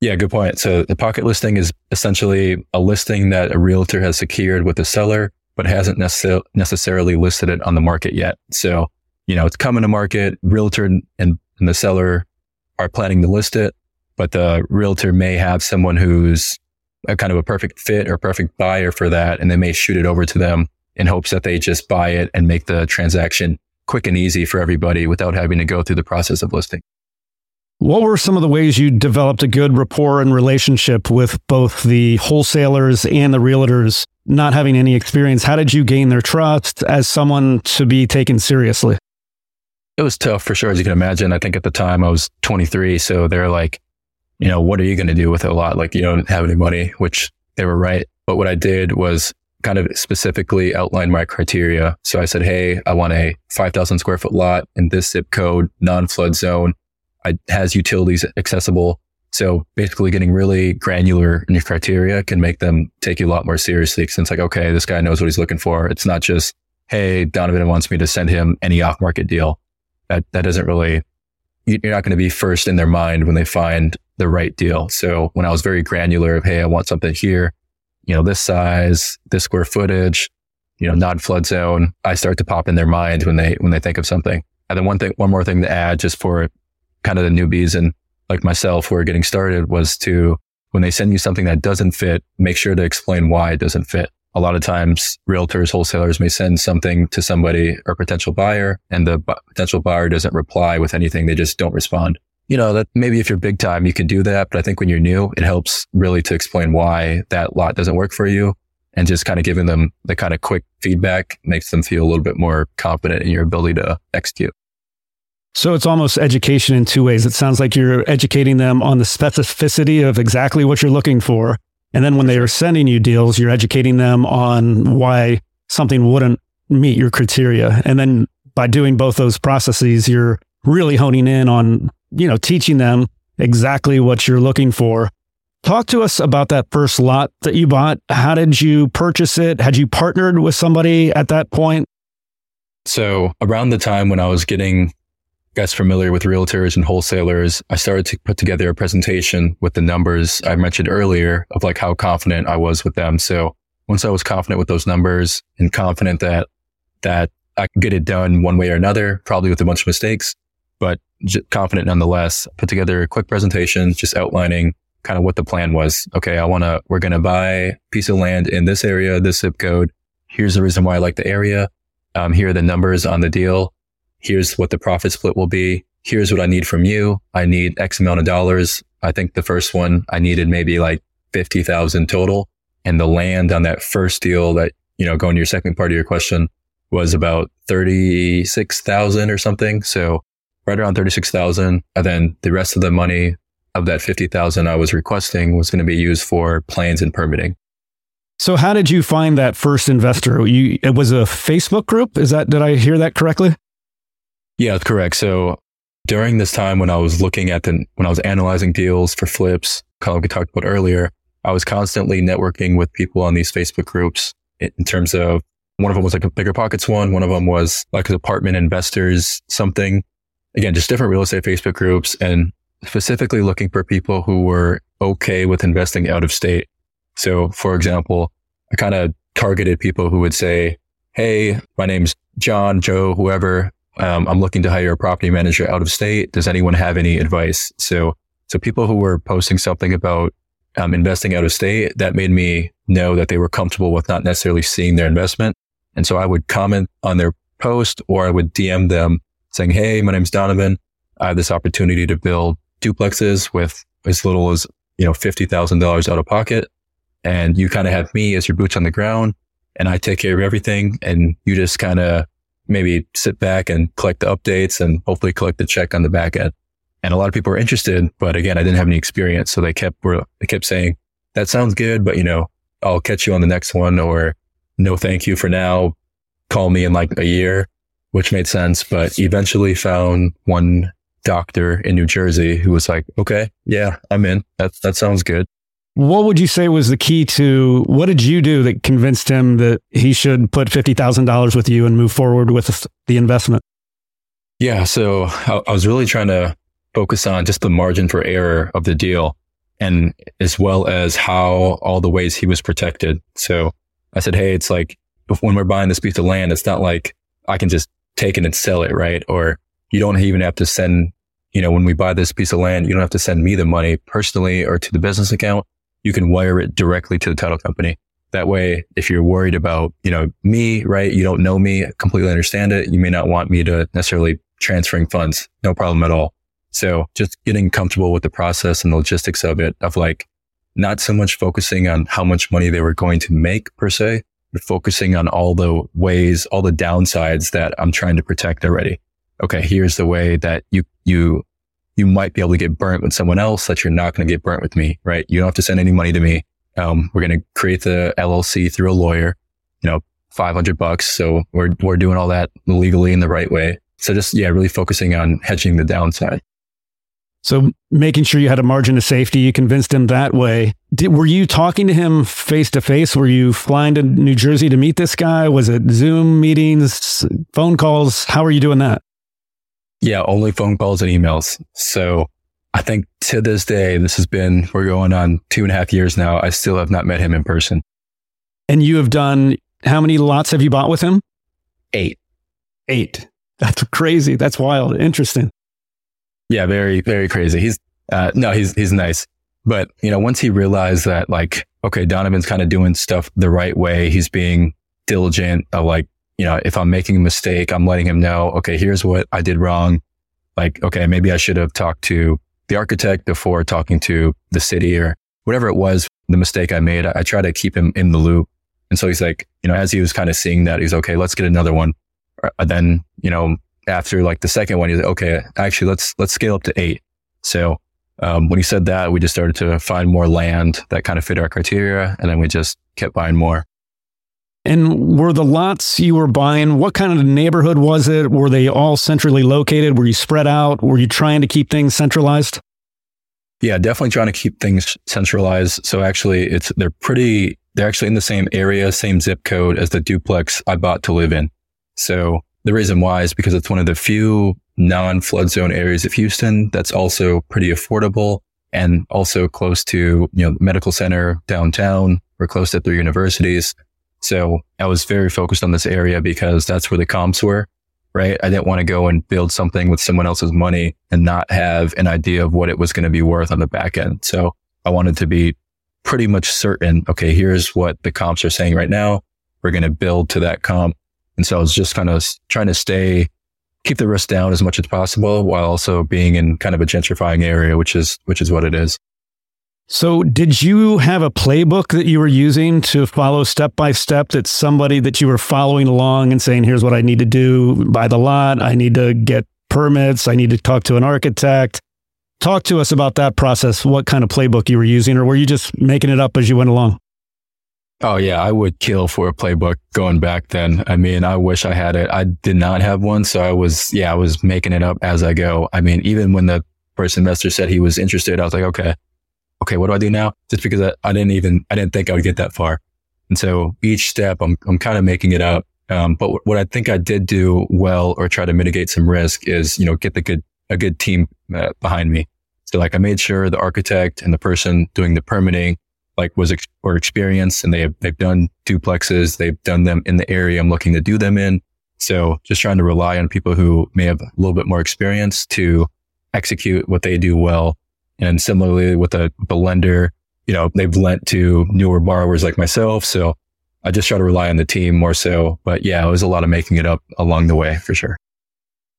S2: Yeah, good point. So the pocket listing is essentially a listing that a realtor has secured with a seller but hasn't necess- necessarily listed it on the market yet. So, you know, it's coming to market. Realtor and, and the seller are planning to list it, but the realtor may have someone who's a kind of a perfect fit or perfect buyer for that. And they may shoot it over to them in hopes that they just buy it and make the transaction quick and easy for everybody without having to go through the process of listing.
S3: What were some of the ways you developed a good rapport and relationship with both the wholesalers and the realtors not having any experience? How did you gain their trust as someone to be taken seriously?
S2: It was tough for sure, as you can imagine. I think at the time I was 23. So they're like, you know, what are you going to do with it a lot? Like, you don't have any money, which they were right. But what I did was kind of specifically outline my criteria. So I said, Hey, I want a 5,000 square foot lot in this zip code, non flood zone It has utilities accessible. So basically getting really granular in your criteria can make them take you a lot more seriously. Cause it's like, okay, this guy knows what he's looking for. It's not just, Hey, Donovan wants me to send him any off market deal. That, that doesn't really, you're not going to be first in their mind when they find the right deal. So when I was very granular of, Hey, I want something here, you know, this size, this square footage, you know, non flood zone, I start to pop in their mind when they, when they think of something. And then one thing, one more thing to add just for kind of the newbies and like myself who are getting started was to, when they send you something that doesn't fit, make sure to explain why it doesn't fit. a lot of times realtors, wholesalers may send something to somebody or potential buyer and the bu- potential buyer doesn't reply with anything. They just don't respond. You know, that maybe if you're big time, you can do that. But I think when you're new, it helps really to explain why that lot doesn't work for you and just kind of giving them the kind of quick feedback makes them feel a little bit more confident in your ability to execute.
S3: So it's almost education in two ways. It sounds like you're educating them on the specificity of exactly what you're looking for. And then when they are sending you deals, you're educating them on why something wouldn't meet your criteria. And then by doing both those processes, you're really honing in on, you know, teaching them exactly what you're looking for. Talk to us about that first lot that you bought. How did you purchase it? Had you partnered with somebody at that point?
S2: So around the time when I was getting guys familiar with realtors and wholesalers, I started to put together a presentation with the numbers I mentioned earlier of like how confident I was with them. So once I was confident with those numbers and confident that, that I could get it done one way or another, probably with a bunch of mistakes, but confident nonetheless, put together a quick presentation, just outlining kind of what the plan was. Okay. I want to, we're going to buy a piece of land in this area, this zip code. Here's the reason why I like the area. Um, here are the numbers on the deal here's what the profit split will be. Here's what I need from you. I need X amount of dollars. I think the first one I needed maybe like 50,000 total. And the land on that first deal that, you know, going to your second part of your question was about 36,000 or something. So right around 36,000. And then the rest of the money of that 50,000 I was requesting was going to be used for plans and permitting.
S3: So how did you find that first investor? You, it was a Facebook group. Is that, did I hear that correctly?
S2: Yeah, correct. So during this time when I was looking at the, when I was analyzing deals for flips, kind of like we talked about earlier, I was constantly networking with people on these Facebook groups in terms of one of them was like a BiggerPockets one. One of them was like an apartment investors, something. Again, just different real estate Facebook groups and specifically looking for people who were okay with investing out of state. So for example, I kind of targeted people who would say, Hey, my name's John, Joe, whoever um, I'm looking to hire a property manager out of state. Does anyone have any advice? So, so people who were posting something about um, investing out of state, that made me know that they were comfortable with not necessarily seeing their investment. And so I would comment on their post or I would DM them saying, Hey, my name's Donovan. I have this opportunity to build duplexes with as little as, you know, $50,000 out of pocket. And you kind of have me as your boots on the ground and I take care of everything. And you just kind of maybe sit back and collect the updates and hopefully collect the check on the back end. And a lot of people were interested, but again, I didn't have any experience. So they kept, were, they kept saying, that sounds good, but you know, I'll catch you on the next one or no, thank you for now. Call me in like a year, which made sense, but eventually found one doctor in New Jersey who was like, okay, yeah, I'm in. That, that sounds good.
S3: What would you say was the key to what did you do that convinced him that he should put $50,000 with you and move forward with the investment?
S2: Yeah. So I, was really trying to focus on just the margin for error of the deal and as well as how all the ways he was protected. So I said, Hey, it's like when we're buying this piece of land, it's not like I can just take it and sell it, right? Or you don't even have to send, you know, when we buy this piece of land, you don't have to send me the money personally or to the business account you can wire it directly to the title company. That way, if you're worried about, you know, me, right? You don't know me, completely understand it. You may not want me to necessarily transferring funds. No problem at all. So just getting comfortable with the process and the logistics of it of like not so much focusing on how much money they were going to make per se, but focusing on all the ways, all the downsides that I'm trying to protect already. Okay. Here's the way that you, you you might be able to get burnt with someone else that you're not going to get burnt with me, right? You don't have to send any money to me. Um, we're going to create the LLC through a lawyer, you know, 500 bucks. So we're, we're doing all that legally in the right way. So just, yeah, really focusing on hedging the downside.
S3: So making sure you had a margin of safety, you convinced him that way. Did, were you talking to him face to face? Were you flying to New Jersey to meet this guy? Was it Zoom meetings, phone calls? How are you doing that?
S2: Yeah, only phone calls and emails. So I think to this day, this has been, we're going on two and a half years now. I still have not met him in person.
S3: And you have done, how many lots have you bought with him?
S2: Eight.
S3: Eight. That's crazy. That's wild. Interesting.
S2: Yeah, very, very crazy. He's, uh, no, he's, he's nice. But, you know, once he realized that like okay, Donovan's kind of doing stuff the right way. He's being diligent of like, you know, if I'm making a mistake, I'm letting him know, okay, here's what I did wrong. Like, okay, maybe I should have talked to the architect before talking to the city or whatever it was, the mistake I made. I, I try to keep him in the loop. And so he's like, you know, as he was kind of seeing that, he's okay, let's get another one. Uh, then, you know, after like the second one, he's like, okay, actually, let's, let's scale up to eight. So, um, when he said that, we just started to find more land that kind of fit our criteria. And then we just kept buying more.
S3: And were the lots you were buying, what kind of neighborhood was it? Were they all centrally located? Were you spread out? Were you trying to keep things centralized?
S2: Yeah, definitely trying to keep things centralized. So actually it's, they're pretty, they're actually in the same area, same zip code as the duplex I bought to live in. So the reason why is because it's one of the few non flood zone areas of Houston that's also pretty affordable and also close to, you know, medical center downtown. We're close to three universities. So I was very focused on this area because that's where the comps were, right? I didn't want to go and build something with someone else's money and not have an idea of what it was going to be worth on the back end. So I wanted to be pretty much certain. Okay. Here's what the comps are saying right now. We're going to build to that comp. And so I was just kind of trying to stay, keep the risk down as much as possible while also being in kind of a gentrifying area, which is, which is what it is.
S3: So, did you have a playbook that you were using to follow step by step? That somebody that you were following along and saying, here's what I need to do buy the lot, I need to get permits, I need to talk to an architect. Talk to us about that process, what kind of playbook you were using, or were you just making it up as you went along?
S2: Oh, yeah, I would kill for a playbook going back then. I mean, I wish I had it. I did not have one. So I was, yeah, I was making it up as I go. I mean, even when the first investor said he was interested, I was like, okay, okay, what do I do now? Just because I, I didn't even, I didn't think I would get that far. And so each step, I'm, I'm kind of making it up. Um, but w- what I think I did do well or try to mitigate some risk is, you know, get the good, a good team uh, behind me. So like I made sure the architect and the person doing the permitting, like was, ex- or experienced and they have, they've done duplexes. They've done them in the area I'm looking to do them in. So just trying to rely on people who may have a little bit more experience to execute what they do well and similarly with the, the lender, you know, they've lent to newer borrowers like myself. So I just try to rely on the team more so. But yeah, it was a lot of making it up along the way for sure.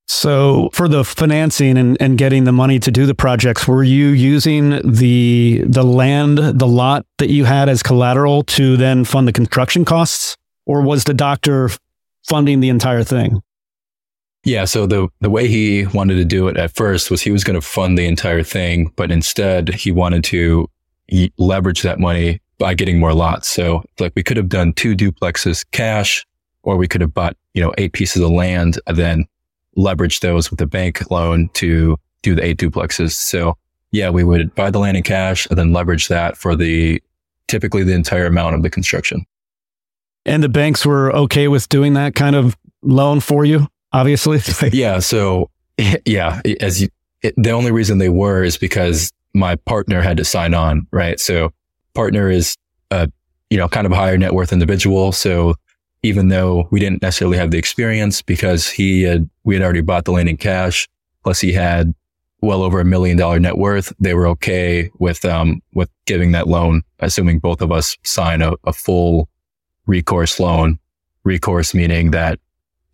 S3: So for the financing and, and getting the money to do the projects, were you using the the land, the lot that you had as collateral to then fund the construction costs? Or was the doctor funding the entire thing?
S2: Yeah. So the, the way he wanted to do it at first was he was going to fund the entire thing, but instead he wanted to leverage that money by getting more lots. So like we could have done two duplexes cash, or we could have bought, you know, eight pieces of land and then leverage those with a bank loan to do the eight duplexes. So yeah, we would buy the land in cash and then leverage that for the typically the entire amount of the construction.
S3: And the banks were okay with doing that kind of loan for you? Obviously.
S2: yeah. So yeah, as you, it, the only reason they were is because my partner had to sign on, right? So partner is a, you know, kind of a higher net worth individual. So even though we didn't necessarily have the experience because he had, we had already bought the land in cash, plus he had well over a million dollar net worth, they were okay with, um, with giving that loan, assuming both of us sign a, a full recourse loan. Recourse meaning that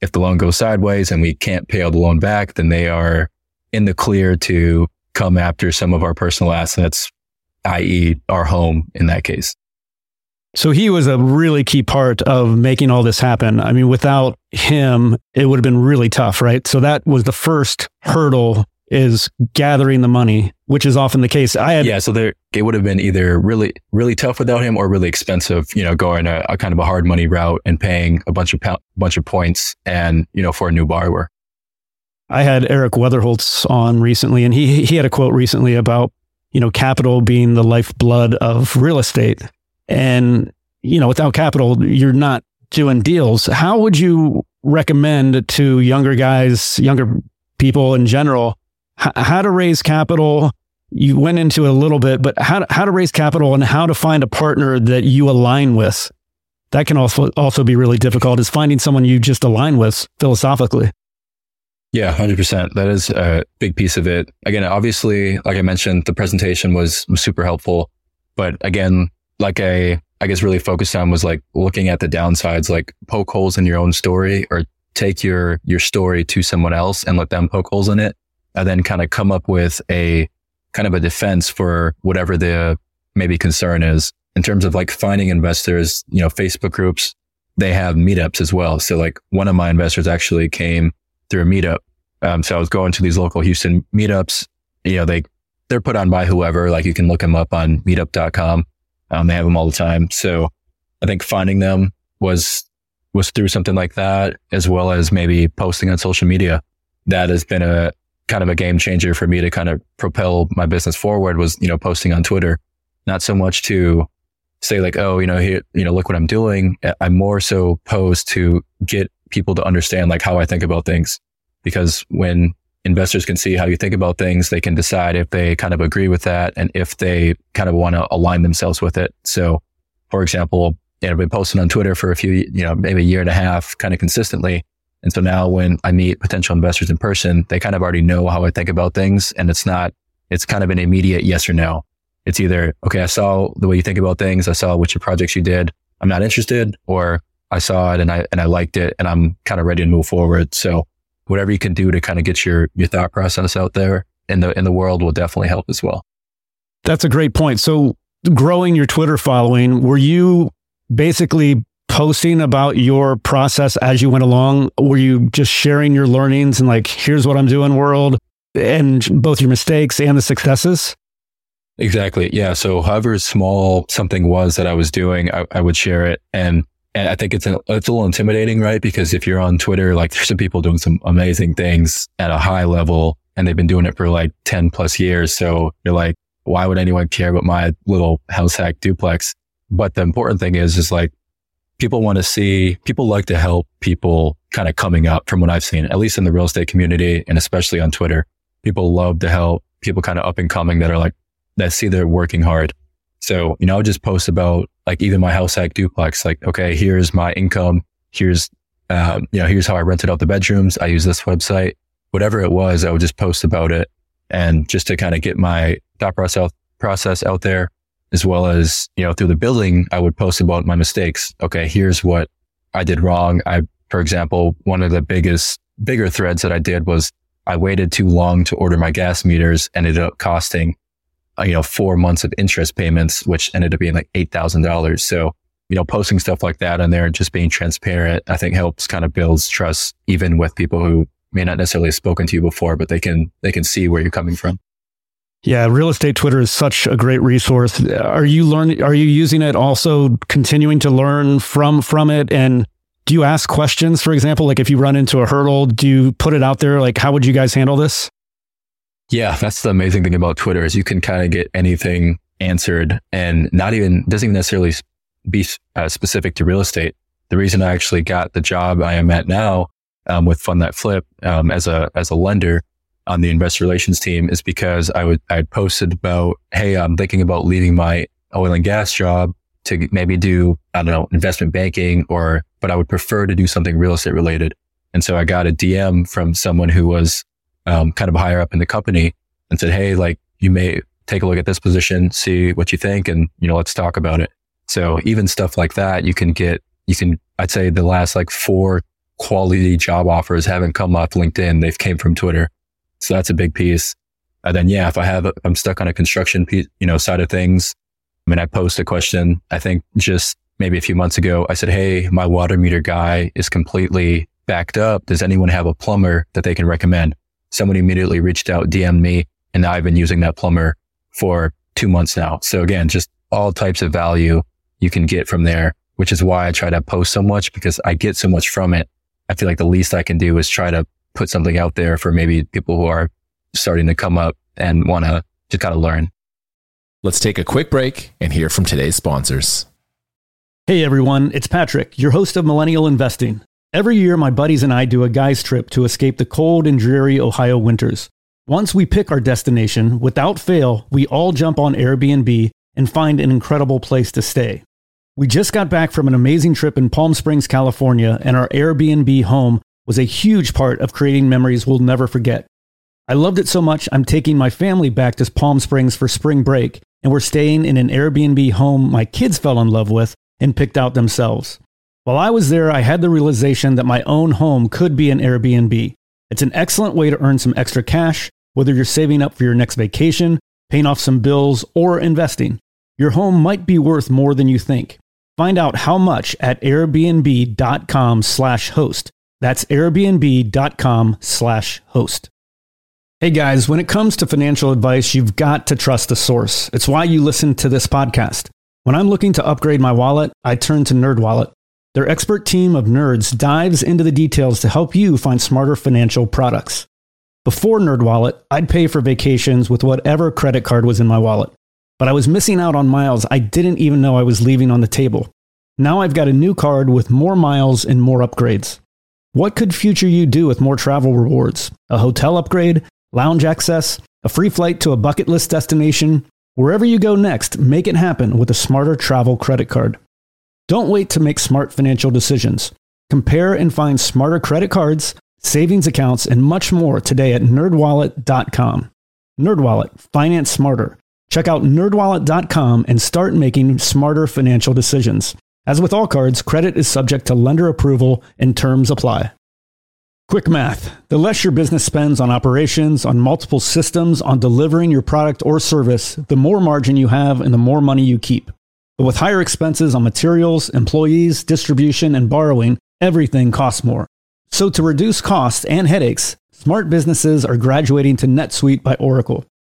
S2: if the loan goes sideways and we can't pay all the loan back, then they are in the clear to come after some of our personal assets, i.e. our home in that case.
S3: So he was a really key part of making all this happen. I mean, without him, it would have been really tough, right? So that was the first hurdle is gathering the money, which is often the case. I had
S2: yeah, so there it would have been either really really tough without him or really expensive. You know, going a, a kind of a hard money route and paying a bunch of po- bunch of points and you know for a new borrower.
S3: I had Eric Weatherholtz on recently, and he he had a quote recently about you know capital being the lifeblood of real estate, and you know without capital you're not doing deals. How would you recommend to younger guys, younger people in general? How to raise capital. You went into a little bit, but how to, how to raise capital and how to find a partner that you align with. That can also also be really difficult. Is finding someone you just align with philosophically.
S2: Yeah, 100%. That is a big piece of it. Again, obviously, like I mentioned, the presentation was super helpful. But again, like I, I guess really focused on was like looking at the downsides, like poke holes in your own story or take your, your story to someone else and let them poke holes in it and then kind of come up with a kind of a defense for whatever the maybe concern is in terms of like finding investors, you know, Facebook groups, they have meetups as well. So like one of my investors actually came through a meetup. Um, so I was going to these local Houston meetups. You know, they, they're put on by whoever, like you can look them up on meetup.com. Um, they have them all the time. So I think finding them was, was through something like that, as well as maybe posting on social media. That has been a kind of a game changer for me to kind of propel my business forward was, you know, posting on Twitter, not so much to say like, oh, you know, here, you know, look what I'm doing. I'm more so posed to get people to understand like how I think about things. Because when investors can see how you think about things, they can decide if they kind of agree with that and if they kind of want to align themselves with it. So, for example, you I've been posting on Twitter for a few, you know, maybe a year and a half kind of consistently. And so now when I meet potential investors in person, they kind of already know how I think about things. And it's not, it's kind of an immediate yes or no. It's either, okay, I saw the way you think about things. I saw which projects you did. I'm not interested or I saw it and I, and I liked it and I'm kind of ready to move forward. So whatever you can do to kind of get your, your thought process out there in the, in the world will definitely help as well.
S3: That's a great point. So growing your Twitter following, were you basically posting about your process as you went along? Were you just sharing your learnings and like, here's what I'm doing world and both your mistakes and the successes?
S2: Exactly. Yeah. So however small something was that I was doing, I, I would share it. And, and I think it's, an, it's a little intimidating, right? Because if you're on Twitter, like there's some people doing some amazing things at a high level and they've been doing it for like 10 plus years. So you're like, why would anyone care about my little house hack duplex? But the important thing is, is like people want to see, people like to help people kind of coming up from what I've seen, at least in the real estate community and especially on Twitter. People love to help people kind of up and coming that are like, that see they're working hard. So, you know, I'll just post about like even my house hack duplex, like, okay, here's my income. Here's, um, you know, here's how I rented out the bedrooms. I use this website, whatever it was. I would just post about it and just to kind of get my thought process, process out there as well as, you know, through the building, I would post about my mistakes. Okay. Here's what I did wrong. I, for example, one of the biggest, bigger threads that I did was I waited too long to order my gas meters, ended up costing uh, you know, four months of interest payments, which ended up being like $8,000. So, you know, posting stuff like that on there and just being transparent, I think helps kind of builds trust even with people who may not necessarily have spoken to you before, but they can, they can see where you're coming from.
S3: Yeah, real estate Twitter is such a great resource. Are you learning are you using it also continuing to learn from from it and do you ask questions for example like if you run into a hurdle, do you put it out there like how would you guys handle this?
S2: Yeah, that's the amazing thing about Twitter is you can kind of get anything answered and not even doesn't even necessarily be uh, specific to real estate. The reason I actually got the job I am at now um, with Fund That Flip um, as a as a lender on the investor relations team is because I would I posted about hey I'm thinking about leaving my oil and gas job to maybe do I don't know investment banking or but I would prefer to do something real estate related. And so I got a DM from someone who was um, kind of higher up in the company and said, Hey, like you may take a look at this position, see what you think. And, you know, let's talk about it. So even stuff like that, you can get, you can, I'd say the last like four quality job offers haven't come off LinkedIn. They've came from Twitter. So that's a big piece. And then, yeah, if I have, I'm stuck on a construction piece, you know, side of things. I mean, I post a question. I think just maybe a few months ago, I said, Hey, my water meter guy is completely backed up. Does anyone have a plumber that they can recommend? someone immediately reached out, DM'd me, and now I've been using that plumber for two months now. So again, just all types of value you can get from there, which is why I try to post so much because I get so much from it. I feel like the least I can do is try to put something out there for maybe people who are starting to come up and want to just kind of learn.
S4: Let's take a quick break and hear from today's sponsors.
S3: Hey everyone, it's Patrick, your host of Millennial Investing. Every year, my buddies and I do a guy's trip to escape the cold and dreary Ohio winters. Once we pick our destination, without fail, we all jump on Airbnb and find an incredible place to stay. We just got back from an amazing trip in Palm Springs, California, and our Airbnb home was a huge part of creating memories we'll never forget. I loved it so much, I'm taking my family back to Palm Springs for spring break, and we're staying in an Airbnb home my kids fell in love with and picked out themselves. While I was there, I had the realization that my own home could be an Airbnb. It's an excellent way to earn some extra cash, whether you're saving up for your next vacation, paying off some bills, or investing. Your home might be worth more than you think. Find out how much at airbnb.com slash host. That's airbnb.com slash host. Hey guys, when it comes to financial advice, you've got to trust the source. It's why you listen to this podcast. When I'm looking to upgrade my wallet, I turn to NerdWallet. Their expert team of nerds dives into the details to help you find smarter financial products. Before NerdWallet, I'd pay for vacations with whatever credit card was in my wallet but I was missing out on miles I didn't even know I was leaving on the table. Now I've got a new card with more miles and more upgrades. What could future you do with more travel rewards? A hotel upgrade, lounge access, a free flight to a bucket list destination? Wherever you go next, make it happen with a smarter travel credit card. Don't wait to make smart financial decisions. Compare and find smarter credit cards, savings accounts, and much more today at nerdwallet.com. Nerdwallet, finance smarter. Check out nerdwallet.com and start making smarter financial decisions. As with all cards, credit is subject to lender approval and terms apply. Quick math. The less your business spends on operations, on multiple systems, on delivering your product or service, the more margin you have and the more money you keep. But with higher expenses on materials, employees, distribution, and borrowing, everything costs more. So to reduce costs and headaches, smart businesses are graduating to NetSuite by Oracle.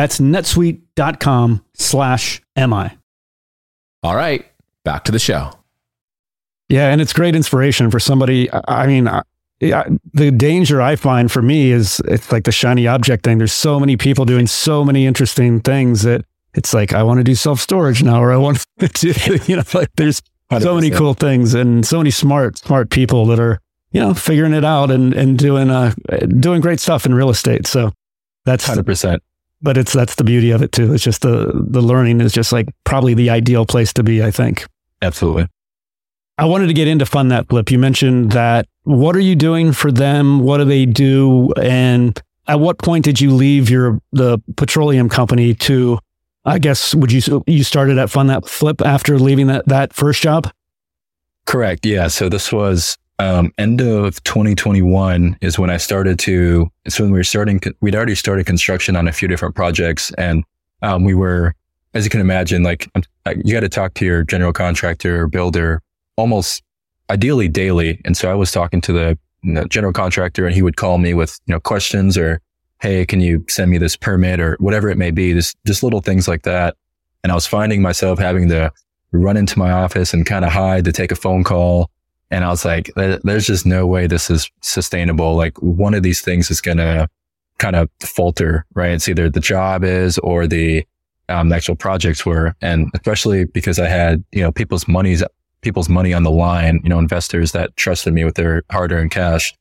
S3: that's netsuite.com slash MI.
S4: All right, back to the show.
S3: Yeah, and it's great inspiration for somebody. I mean, I, the danger I find for me is it's like the shiny object thing. There's so many people doing so many interesting things that it's like I want to do self storage now, or I want to do, you know, like there's 100%. so many cool things and so many smart, smart people that are you know figuring it out and and doing uh doing great stuff in real estate. So that's
S2: hundred percent
S3: but it's that's the beauty of it too. It's just the the learning is just like probably the ideal place to be. I think.
S2: Absolutely.
S3: I wanted to get into Fund That Flip. You mentioned that. What are you doing for them? What do they do? And at what point did you leave your the petroleum company to? I guess would you you started at Fund That Flip after leaving that that first job?
S2: Correct. Yeah. So this was um, end of 2021 is when I started to, so when we were starting, we'd already started construction on a few different projects and, um, we were, as you can imagine, like um, you got to talk to your general contractor or builder almost ideally daily. And so I was talking to the, the general contractor and he would call me with, you know, questions or, Hey, can you send me this permit or whatever it may be? Just, just little things like that. And I was finding myself having to run into my office and kind of hide to take a phone call and I was like, there's just no way this is sustainable. Like one of these things is going to kind of falter, right? It's either the job is or the, um, actual projects were. And especially because I had, you know, people's money's, people's money on the line, you know, investors that trusted me with their hard earned cash.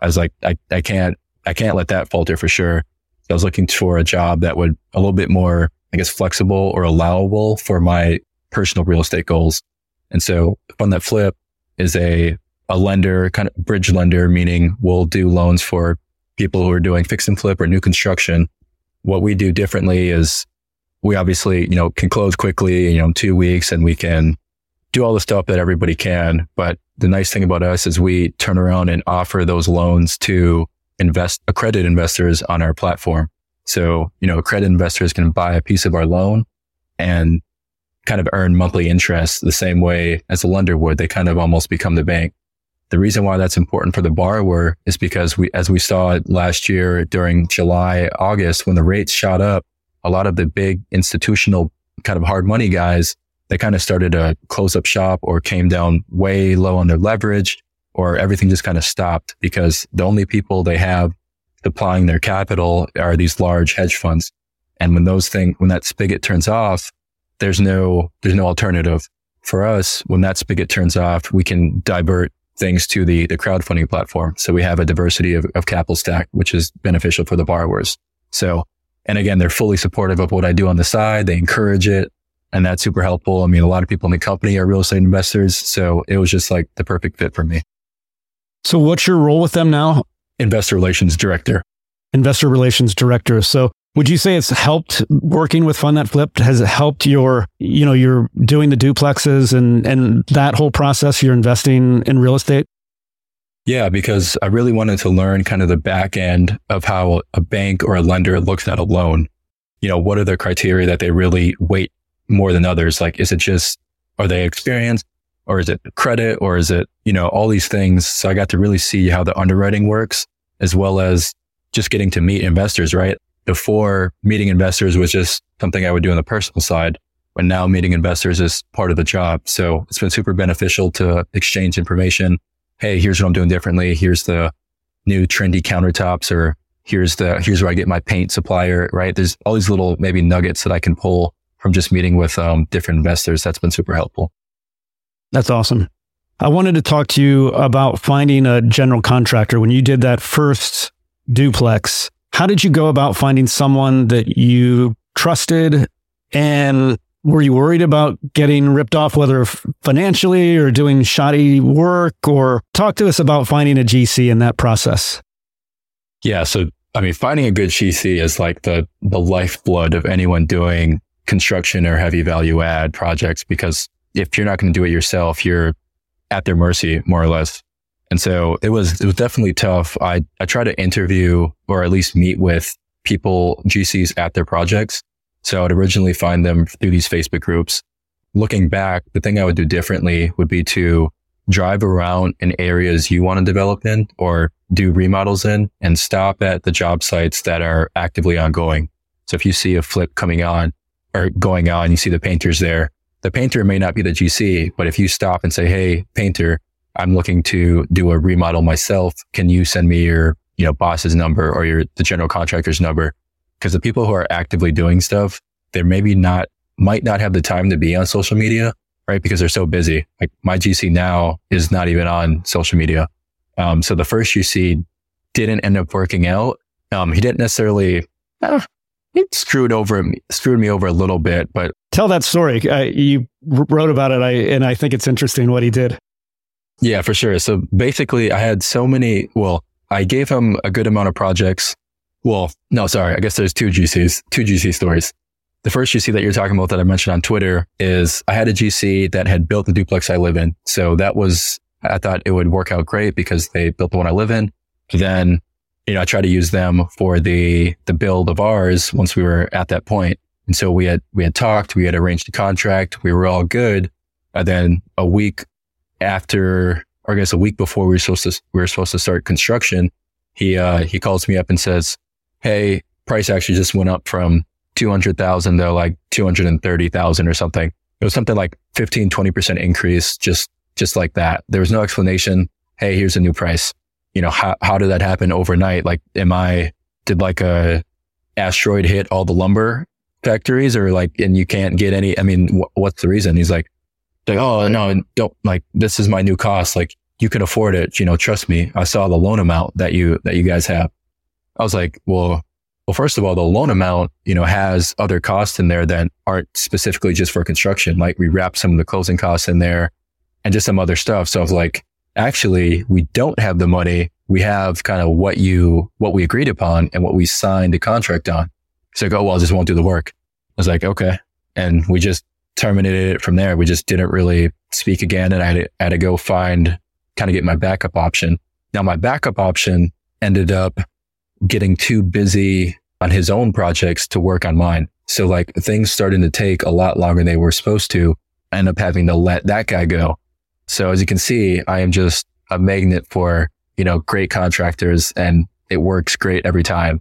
S2: I was like, I, I can't, I can't let that falter for sure. I was looking for a job that would a little bit more, I guess, flexible or allowable for my personal real estate goals. And so Fund That Flip is a, a lender, kind of bridge lender, meaning we'll do loans for people who are doing fix and flip or new construction. What we do differently is we obviously, you know, can close quickly, you know, two weeks and we can do all the stuff that everybody can. But the nice thing about us is we turn around and offer those loans to invest accredited investors on our platform. So, you know, accredited investors can buy a piece of our loan and kind of earn monthly interest the same way as a lender would. They kind of almost become the bank. The reason why that's important for the borrower is because we, as we saw last year during July, August, when the rates shot up, a lot of the big institutional kind of hard money guys, they kind of started to close up shop or came down way low on their leverage or everything just kind of stopped because the only people they have deploying their capital are these large hedge funds. And when those things, when that spigot turns off, there's no, there's no alternative for us. When that spigot turns off, we can divert things to the, the crowdfunding platform. So we have a diversity of, of capital stack, which is beneficial for the borrowers. So, and again, they're fully supportive of what I do on the side. They encourage it and that's super helpful. I mean, a lot of people in the company are real estate investors. So it was just like the perfect fit for me.
S3: So what's your role with them now?
S2: Investor relations director.
S3: Investor relations director. So would you say it's helped working with Fund That Flipped? Has it helped your, you know, you're doing the duplexes and, and that whole process, you're investing in real estate?
S2: Yeah, because I really wanted to learn kind of the back end of how a bank or a lender looks at a loan. You know, what are the criteria that they really weight more than others? Like, is it just, are they experienced or is it credit or is it, you know, all these things. So I got to really see how the underwriting works as well as just getting to meet investors, right? Before meeting investors was just something I would do on the personal side. But now meeting investors is part of the job. So it's been super beneficial to exchange information. Hey, here's what I'm doing differently. Here's the new trendy countertops or here's the, here's where I get my paint supplier, right? There's all these little maybe nuggets that I can pull from just meeting with um, different investors. That's been super helpful.
S3: That's awesome. I wanted to talk to you about finding a general contractor. When you did that first duplex, how did you go about finding someone that you trusted? And were you worried about getting ripped off, whether financially or doing shoddy work? Or talk to us about finding a GC in that process.
S2: Yeah. So, I mean, finding a good GC is like the, the lifeblood of anyone doing construction or heavy value add projects because if you're not going to do it yourself, you're at their mercy, more or less. And so it was, it was definitely tough. I, I try to interview or at least meet with people, GCs at their projects. So I would originally find them through these Facebook groups. Looking back, the thing I would do differently would be to drive around in areas you want to develop in or do remodels in and stop at the job sites that are actively ongoing. So if you see a flip coming on or going on, you see the painters there, the painter may not be the GC, but if you stop and say, Hey, painter, I'm looking to do a remodel myself. Can you send me your, you know, boss's number or your, the general contractor's number? Because the people who are actively doing stuff, they're maybe not, might not have the time to be on social media, right? Because they're so busy. Like my GC now is not even on social media. Um, so the first GC didn't end up working out. Um, he didn't necessarily, uh, it screwed over screwed me over a little bit, but
S3: tell that story. You wrote about it, I, and I think it's interesting what he did.
S2: Yeah, for sure. So basically, I had so many. Well, I gave him a good amount of projects. Well, no, sorry. I guess there's two GCs, two GC stories. The first GC that you're talking about that I mentioned on Twitter is I had a GC that had built the duplex I live in. So that was, I thought it would work out great because they built the one I live in. Then you know, I tried to use them for the, the build of ours once we were at that point. And so we had, we had talked, we had arranged a contract, we were all good. And then a week after, or I guess a week before we were supposed to, we were supposed to start construction, he, uh, he calls me up and says, Hey, price actually just went up from 200,000 to like 230,000 or something. It was something like 15, 20% increase, just, just like that. There was no explanation. Hey, here's a new price you know, how, how did that happen overnight? Like, am I, did like a asteroid hit all the lumber factories or like, and you can't get any, I mean, wh- what's the reason? He's like, like, oh, no, don't like, this is my new cost. Like you can afford it. You know, trust me. I saw the loan amount that you, that you guys have. I was like, well, well, first of all, the loan amount, you know, has other costs in there that aren't specifically just for construction. Like we wrap some of the closing costs in there and just some other stuff. So I was like, actually we don't have the money. We have kind of what you, what we agreed upon and what we signed a contract on. So I go, well, I just won't do the work. I was like, okay. And we just terminated it from there. We just didn't really speak again. And I had to, had to go find, kind of get my backup option. Now my backup option ended up getting too busy on his own projects to work on mine. So like things starting to take a lot longer than they were supposed to. I end up having to let that guy go. So as you can see, I am just a magnet for, you know, great contractors and it works great every time.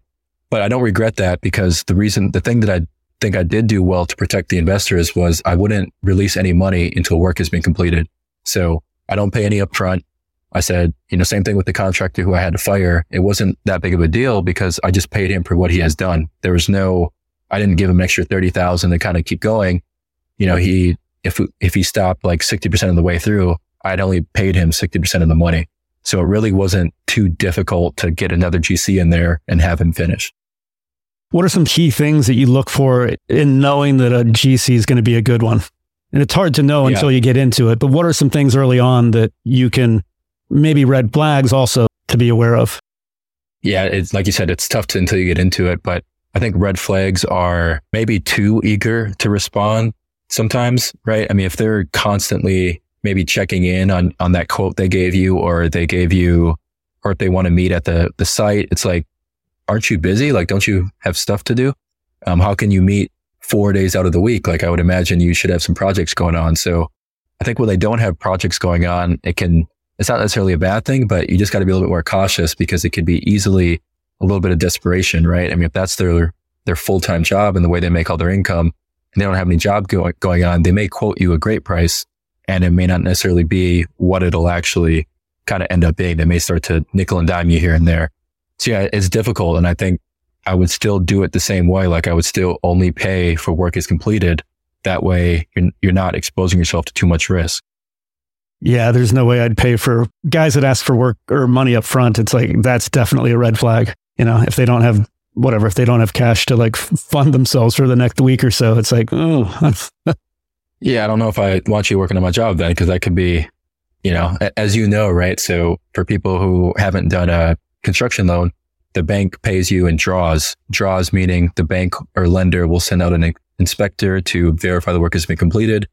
S2: But I don't regret that because the reason, the thing that I think I did do well to protect the investors was I wouldn't release any money until work has been completed. So I don't pay any upfront. I said, you know, same thing with the contractor who I had to fire. It wasn't that big of a deal because I just paid him for what he has done. There was no, I didn't give him extra 30,000 to kind of keep going. You know, he, if, if he stopped like 60% of the way through, I'd only paid him 60% of the money. So it really wasn't too difficult to get another GC in there and have him finish.
S3: What are some key things that you look for in knowing that a GC is going to be a good one? And it's hard to know yeah. until you get into it, but what are some things early on that you can maybe red flags also to be aware of?
S2: Yeah, it's like you said, it's tough to, until you get into it, but I think red flags are maybe too eager to respond sometimes, right? I mean, if they're constantly maybe checking in on, on that quote they gave you or they gave you, or if they want to meet at the, the site, it's like, aren't you busy? Like, don't you have stuff to do? Um, how can you meet four days out of the week? Like, I would imagine you should have some projects going on. So I think when they don't have projects going on, it can, it's not necessarily a bad thing, but you just got to be a little bit more cautious because it could be easily a little bit of desperation, right? I mean, if that's their, their full-time job and the way they make all their income and they don't have any job go- going on, they may quote you a great price and it may not necessarily be what it'll actually kind of end up being. They may start to nickel and dime you here and there. So yeah, it's difficult. And I think I would still do it the same way. Like I would still only pay for work is completed. That way you're, you're not exposing yourself to too much risk.
S3: Yeah, there's no way I'd pay for guys that ask for work or money up front. It's like, that's definitely a red flag. You know, if they don't have whatever, if they don't have cash to like fund themselves for the next week or so, it's like, oh,
S2: yeah, I don't know if I want you working on my job then, because that could be, you know, as you know, right? So for people who haven't done a construction loan, the bank pays you in draws. Draws meaning the bank or lender will send out an inspector to verify the work has been completed.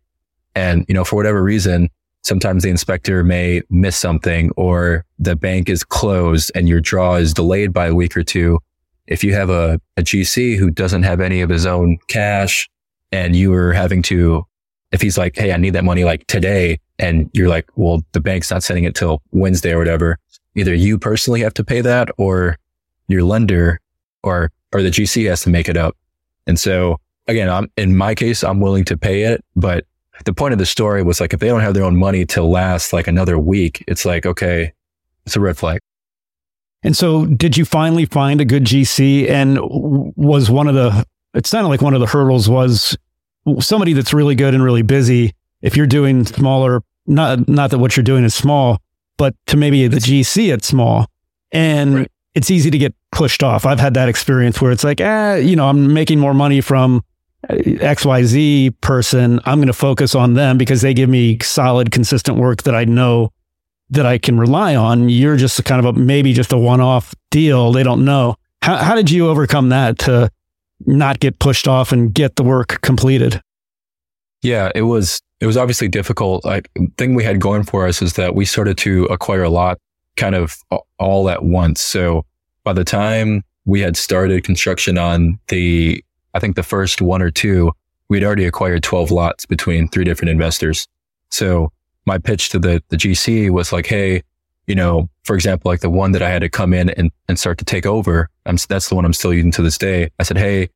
S2: And, you know, for whatever reason, sometimes the inspector may miss something or the bank is closed and your draw is delayed by a week or two. If you have a, a GC who doesn't have any of his own cash and you are having to, if he's like, Hey, I need that money like today. And you're like, well, the bank's not sending it till Wednesday or whatever either you personally have to pay that or your lender or, or the GC has to make it up. And so again, I'm, in my case, I'm willing to pay it, but the point of the story was like, if they don't have their own money to last like another week, it's like, okay, it's a red flag.
S3: And so did you finally find a good GC and was one of the, it sounded like one of the hurdles was somebody that's really good and really busy. If you're doing smaller, not, not that what you're doing is small, but to maybe the GC it's small. And right. it's easy to get pushed off. I've had that experience where it's like, eh, you know, I'm making more money from XYZ person. I'm going to focus on them because they give me solid, consistent work that I know that I can rely on. You're just kind of a maybe just a one off deal. They don't know. How, how did you overcome that to not get pushed off and get the work completed?
S2: Yeah, it was it was obviously difficult. Like thing we had going for us is that we started to acquire a lot kind of all at once. So by the time we had started construction on the, I think the first one or two, we'd already acquired 12 lots between three different investors. So my pitch to the, the GC was like, Hey, you know, for example, like the one that I had to come in and, and start to take over. I'm, that's the one I'm still using to this day. I said, Hey,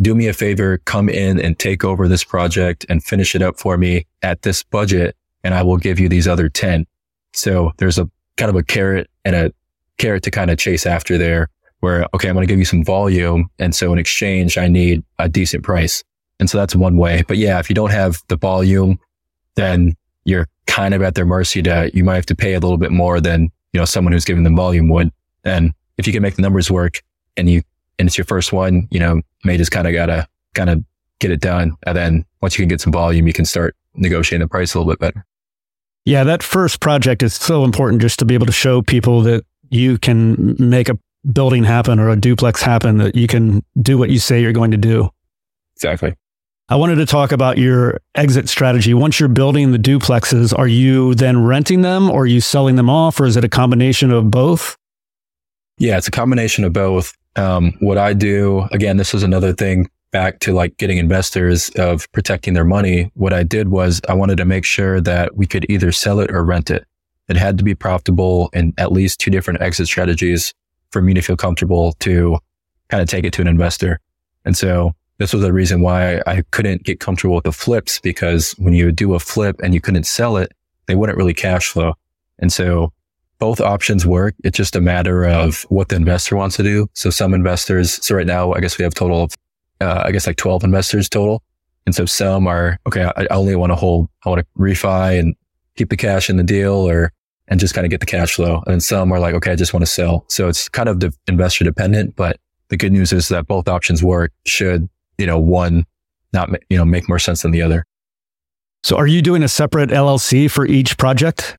S2: do me a favor, come in and take over this project and finish it up for me at this budget. And I will give you these other 10. So there's a kind of a carrot and a carrot to kind of chase after there where, okay, I'm going to give you some volume. And so in exchange, I need a decent price. And so that's one way. But yeah, if you don't have the volume, then you're kind of at their mercy to, you might have to pay a little bit more than, you know, someone who's giving them volume would. And if you can make the numbers work and you and it's your first one, you know, may just kind of gotta kind of get it done. And then once you can get some volume, you can start negotiating the price a little bit better.
S3: Yeah, that first project is so important just to be able to show people that you can make a building happen or a duplex happen, that you can do what you say you're going to do.
S2: Exactly.
S3: I wanted to talk about your exit strategy. Once you're building the duplexes, are you then renting them or are you selling them off or is it a combination of both?
S2: Yeah, it's a combination of both. Um, what I do, again, this is another thing back to like getting investors of protecting their money. What I did was I wanted to make sure that we could either sell it or rent it. It had to be profitable in at least two different exit strategies for me to feel comfortable to kind of take it to an investor. And so this was the reason why I couldn't get comfortable with the flips because when you do a flip and you couldn't sell it, they wouldn't really cash flow. And so both options work. It's just a matter of what the investor wants to do. So some investors, so right now, I guess we have total of, uh, I guess like 12 investors total. And so some are, okay, I, only want to hold, I want to refi and keep the cash in the deal or, and just kind of get the cash flow. And some are like, okay, I just want to sell. So it's kind of the investor dependent, but the good news is that both options work should, you know, one not, you know, make more sense than the other.
S3: So are you doing a separate LLC for each project?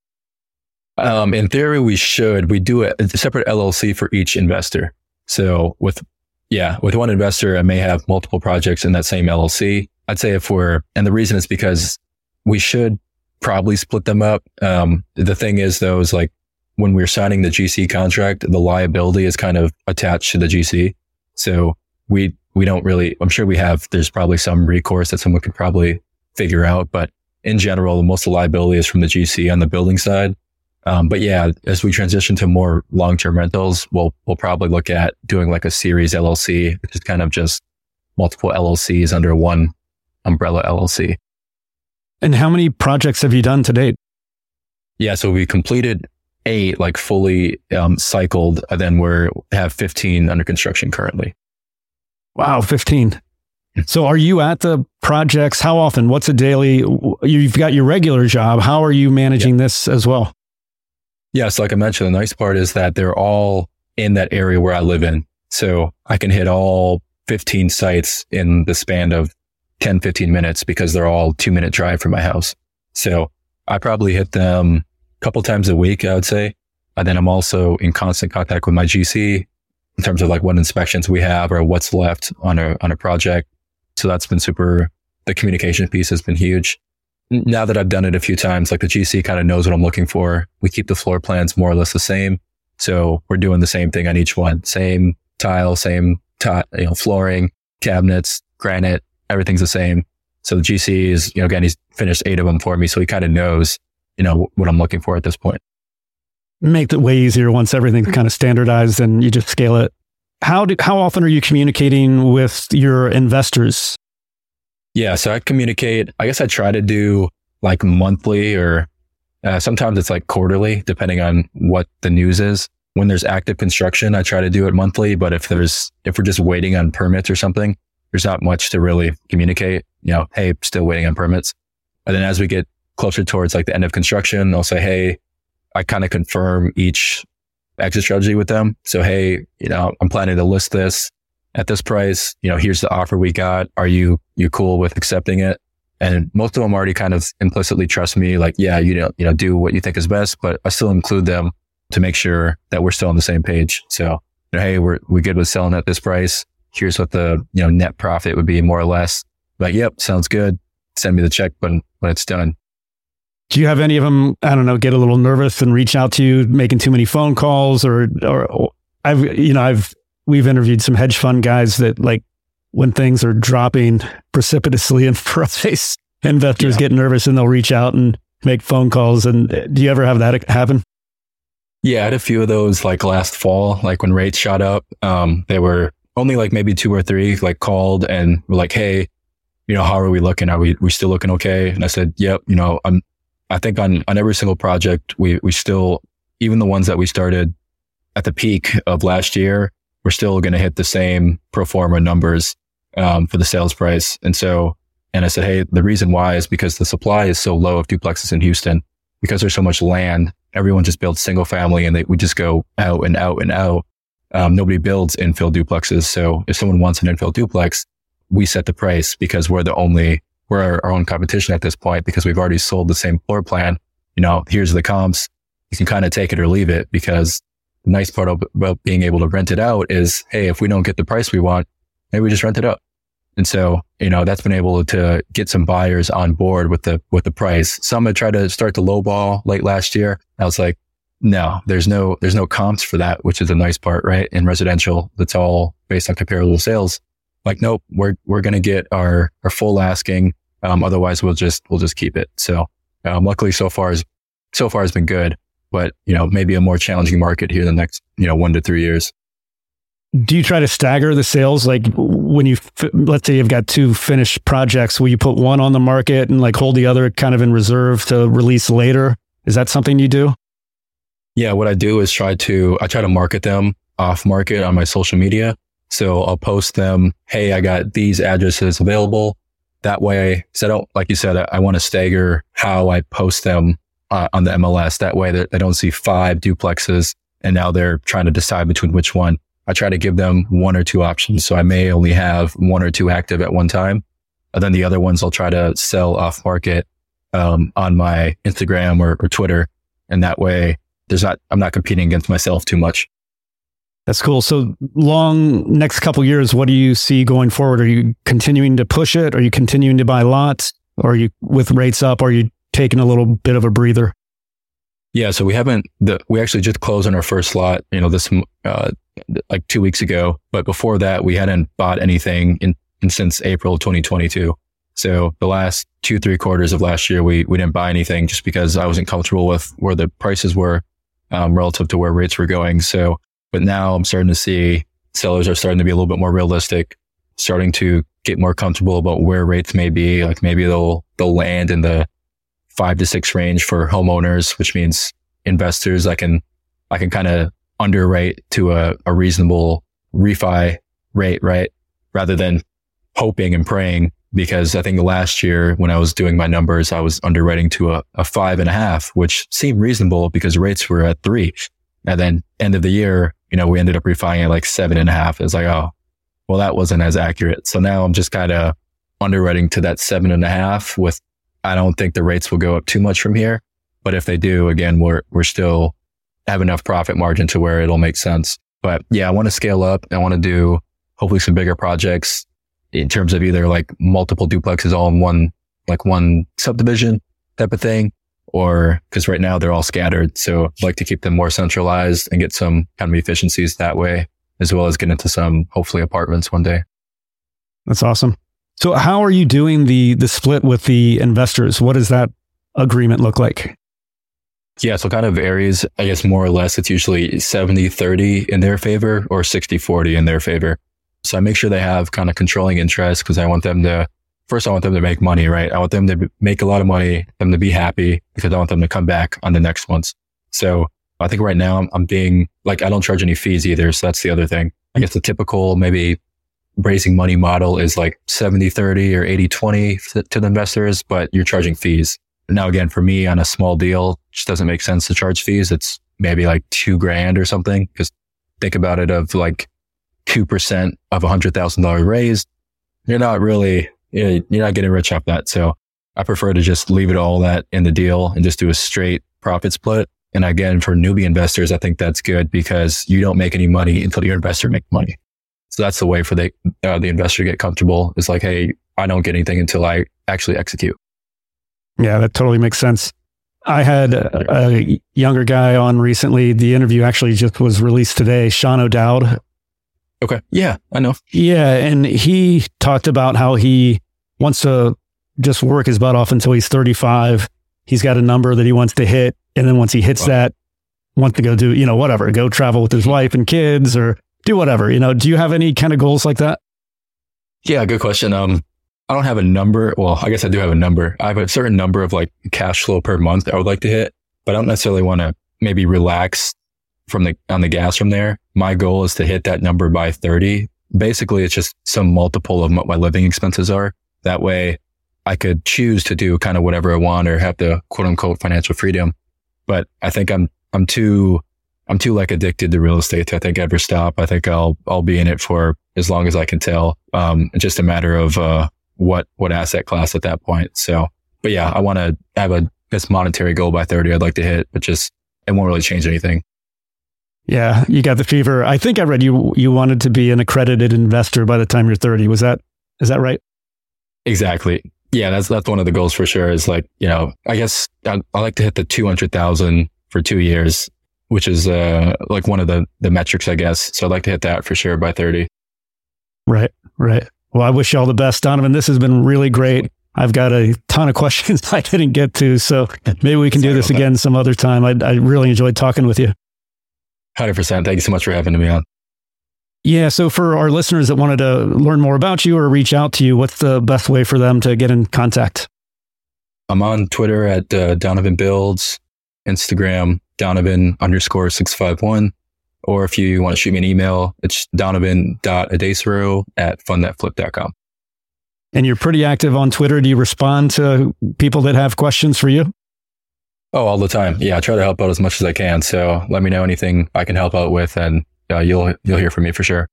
S2: Um, in theory, we should. We do a, a separate LLC for each investor. So with, yeah, with one investor, I may have multiple projects in that same LLC. I'd say if we're, and the reason is because we should probably split them up. Um, the thing is though, is like when we're signing the GC contract, the liability is kind of attached to the GC. So we, we don't really, I'm sure we have, there's probably some recourse that someone could probably figure out, but in general, most of the liability is from the GC on the building side. Um, but yeah, as we transition to more long-term rentals, we'll, we'll probably look at doing like a series LLC, which is kind of just multiple LLCs under one umbrella LLC.
S3: And how many projects have you done to date?
S2: Yeah. So we completed eight, like fully um, cycled, and then we're have 15 under construction currently.
S3: Wow. 15. So are you at the projects? How often? What's a daily? You've got your regular job. How are you managing yeah. this as well?
S2: Yes, like I mentioned, the nice part is that they're all in that area where I live in. So I can hit all 15 sites in the span of 10, 15 minutes because they're all two minute drive from my house. So I probably hit them a couple times a week, I would say. And then I'm also in constant contact with my GC in terms of like what inspections we have or what's left on a, on a project. So that's been super, the communication piece has been huge now that I've done it a few times, like the GC kind of knows what I'm looking for. We keep the floor plans more or less the same. So we're doing the same thing on each one. Same tile, same tile, you know, flooring, cabinets, granite, everything's the same. So the GC is, you know, again, he's finished eight of them for me. So he kind of knows, you know, what I'm looking for at this point.
S3: Make it way easier once everything's kind of standardized and you just scale it. How do, how often are you communicating with your investors?
S2: Yeah. So I communicate, I guess I try to do like monthly or uh, sometimes it's like quarterly, depending on what the news is. When there's active construction, I try to do it monthly. But if there's, if we're just waiting on permits or something, there's not much to really communicate. You know, hey, still waiting on permits. And then as we get closer towards like the end of construction, I'll say, hey, I kind of confirm each exit strategy with them. So, hey, you know, I'm planning to list this at this price, you know, here's the offer we got. Are you, you cool with accepting it? And most of them already kind of implicitly trust me. Like, yeah, you know, you know, do what you think is best, but I still include them to make sure that we're still on the same page. So, you know, hey, we're, we good with selling at this price. Here's what the, you know, net profit would be more or less. Like, yep, sounds good. Send me the check when, when it's done.
S3: Do you have any of them, I don't know, get a little nervous and reach out to you, making too many phone calls or, or I've, you know, I've we've interviewed some hedge fund guys that like when things are dropping precipitously in price, investors yeah. get nervous and they'll reach out and make phone calls. And uh, do you ever have that happen?
S2: Yeah, I had a few of those like last fall, like when rates shot up. Um, they were only like maybe two or three like called and were like, Hey, you know, how are we looking? Are we, we still looking okay? And I said, yep, you know, I'm, I think on, on every single project, we, we still, even the ones that we started at the peak of last year, we're still going to hit the same pro forma numbers um, for the sales price. And so, and I said, hey, the reason why is because the supply is so low of duplexes in Houston because there's so much land. Everyone just builds single family and they we just go out and out and out. Um, nobody builds infill duplexes. So if someone wants an infill duplex, we set the price because we're the only, we're our, our own competition at this point because we've already sold the same floor plan. You know, here's the comps. You can kind of take it or leave it because the nice part about being able to rent it out is, Hey, if we don't get the price we want, maybe we just rent it out. And so, you know, that's been able to get some buyers on board with the, with the price. Some had tried to start the low ball late last year. I was like, no, there's no, there's no comps for that, which is a nice part, right? In residential, that's all based on comparable sales. Like, nope, we're, we're going to get our, our full asking. Um, otherwise we'll just, we'll just keep it. So, um, luckily so far is, so far has been good, but you know, maybe a more challenging market here in the next, you know, one to three years.
S3: Do you try to stagger the sales? Like when you, let's say you've got two finished projects, will you put one on the market and like hold the other kind of in reserve to release later? Is that something you do?
S2: Yeah, what I do is try to I try to market them off market on my social media. So I'll post them, hey, I got these addresses available. That way, so I don't, like you said, I, I want to stagger how I post them uh, on the MLS. That way, that they don't see five duplexes and now they're trying to decide between which one. I try to give them one or two options. So I may only have one or two active at one time. And then the other ones I'll try to sell off market um, on my Instagram or, or Twitter. And that way there's not, I'm not competing against myself too much.
S3: That's cool. So long next couple years, what do you see going forward? Are you continuing to push it? Are you continuing to buy lots? Or are you with rates up? Are you taking a little bit of a breather?
S2: Yeah. So we haven't, the, we actually just closed on our first lot, you know, this, uh, like two weeks ago. But before that, we hadn't bought anything in, in since April 2022. So the last two, three quarters of last year, we, we didn't buy anything just because I wasn't comfortable with where the prices were um, relative to where rates were going. So, but now I'm starting to see sellers are starting to be a little bit more realistic, starting to get more comfortable about where rates may be. Like maybe they'll, they'll land in the five to six range for homeowners, which means investors. I can, I can kind of underwrite to a, a reasonable refi rate, right? Rather than hoping and praying because I think last year when I was doing my numbers, I was underwriting to a, a five and a half, which seemed reasonable because rates were at three. And then end of the year, you know, we ended up refining at like seven and a half. It's like, oh, well, that wasn't as accurate. So now I'm just kind of underwriting to that seven and a half with, I don't think the rates will go up too much from here. But if they do, again, we're, we're still have enough profit margin to where it'll make sense. But yeah, I want to scale up. I want to do hopefully some bigger projects in terms of either like multiple duplexes all in one, like one subdivision type of thing, or because right now they're all scattered. So I'd like to keep them more centralized and get some kind of efficiencies that way, as well as get into some hopefully apartments one day.
S3: That's awesome. So how are you doing the the split with the investors? What does that agreement look like?
S2: Yeah, so kind of varies. I guess more or less it's usually 70 30 in their favor or 60 40 in their favor. So I make sure they have kind of controlling interest because I want them to, first, I want them to make money, right? I want them to make a lot of money, them to be happy because I want them to come back on the next ones. So I think right now I'm, I'm being like, I don't charge any fees either. So that's the other thing. I guess the typical maybe raising money model is like 70, 30 or 80, 20 to the investors, but you're charging fees. Now, again, for me on a small deal, just doesn't make sense to charge fees. It's maybe like two grand or something. Cause think about it of like 2% of a $100,000 raise, you're not really, you're not getting rich off that. So I prefer to just leave it all that in the deal and just do a straight profit split. And again, for newbie investors, I think that's good because you don't make any money until your investor makes money. So that's the way for the, uh, the investor to get comfortable. It's like, Hey, I don't get anything until I actually execute.
S3: Yeah, that totally makes sense. I had a, younger guy on recently. The interview actually just was released today. Sean O'Dowd,
S2: Okay. Yeah, I know.
S3: Yeah. And he talked about how he wants to just work his butt off until he's 35. He's got a number that he wants to hit. And then once he hits wow. that, wants to go do, you know, whatever, go travel with his wife and kids or do whatever. You know, do you have any kind of goals like that?
S2: Yeah, good question. Um, I don't have a number. Well, I guess I do have a number. I have a certain number of like cash flow per month I would like to hit, but I don't necessarily want to maybe relax from the on the gas from there. My goal is to hit that number by 30. Basically, it's just some multiple of what my living expenses are. That way I could choose to do kind of whatever I want or have the quote unquote financial freedom. But I think I'm, I'm too, I'm too like addicted to real estate to I think ever stop. I think I'll, I'll be in it for as long as I can tell. Um, it's just a matter of, uh, what, what asset class at that point. So, but yeah, I want to have a, this monetary goal by 30 I'd like to hit, but just, it won't really change anything.
S3: Yeah, you got the fever. I think I read you you wanted to be an accredited investor by the time you're 30. Was that is that right?
S2: Exactly. Yeah, that's that's one of the goals for sure. Is like you know, I guess I, I like to hit the 200,000 for two years. Which is uh, like one of the the metrics, I guess. So I'd like to hit that for sure by 30.
S3: Right, right. Well, I wish you all the best, Donovan. This has been really great. I've got a ton of questions I didn't get to, so maybe we can Sorry do this again that. some other time. I, I really enjoyed talking with you.
S2: 100%. Thank you so much for having me on.
S3: Yeah. So, for our listeners that wanted to learn more about you or reach out to you, what's the best way for them to get in contact?
S2: I'm on Twitter at uh, Donovan Builds, Instagram, Donovan underscore 651. Or if you want to shoot me an email, it's donovan.adesoro at fundthatflip.com.
S3: And you're pretty active on Twitter. Do you respond to people that have questions for you?
S2: Oh, all the time. Yeah, I try to help out as much as I can. So let me know anything I can help out with, and uh, you'll you'll hear from me for sure.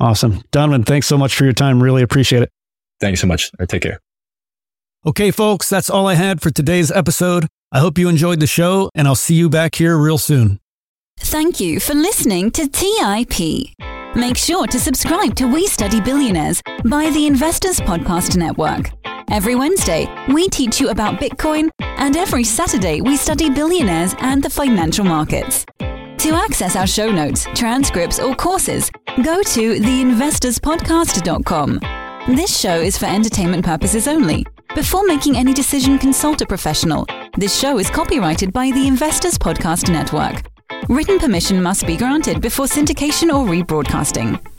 S3: Awesome, Donovan. Thanks so much for your time. Really appreciate it.
S2: Thank you so much. Right, take care.
S3: Okay, folks, that's all I had for today's episode. I hope you enjoyed the show, and I'll see you back here real soon.
S1: Thank you for listening to TIP. Make sure to subscribe to We Study Billionaires by the Investors Podcast Network. Every Wednesday, we teach you about Bitcoin, and every Saturday, we study billionaires and the financial markets. To access our show notes, transcripts, or courses, go to theinvestorspodcast.com. This show is for entertainment purposes only. Before making any decision, consult a professional. This show is copyrighted by the Investors Podcast Network. Written permission must be granted before syndication or rebroadcasting.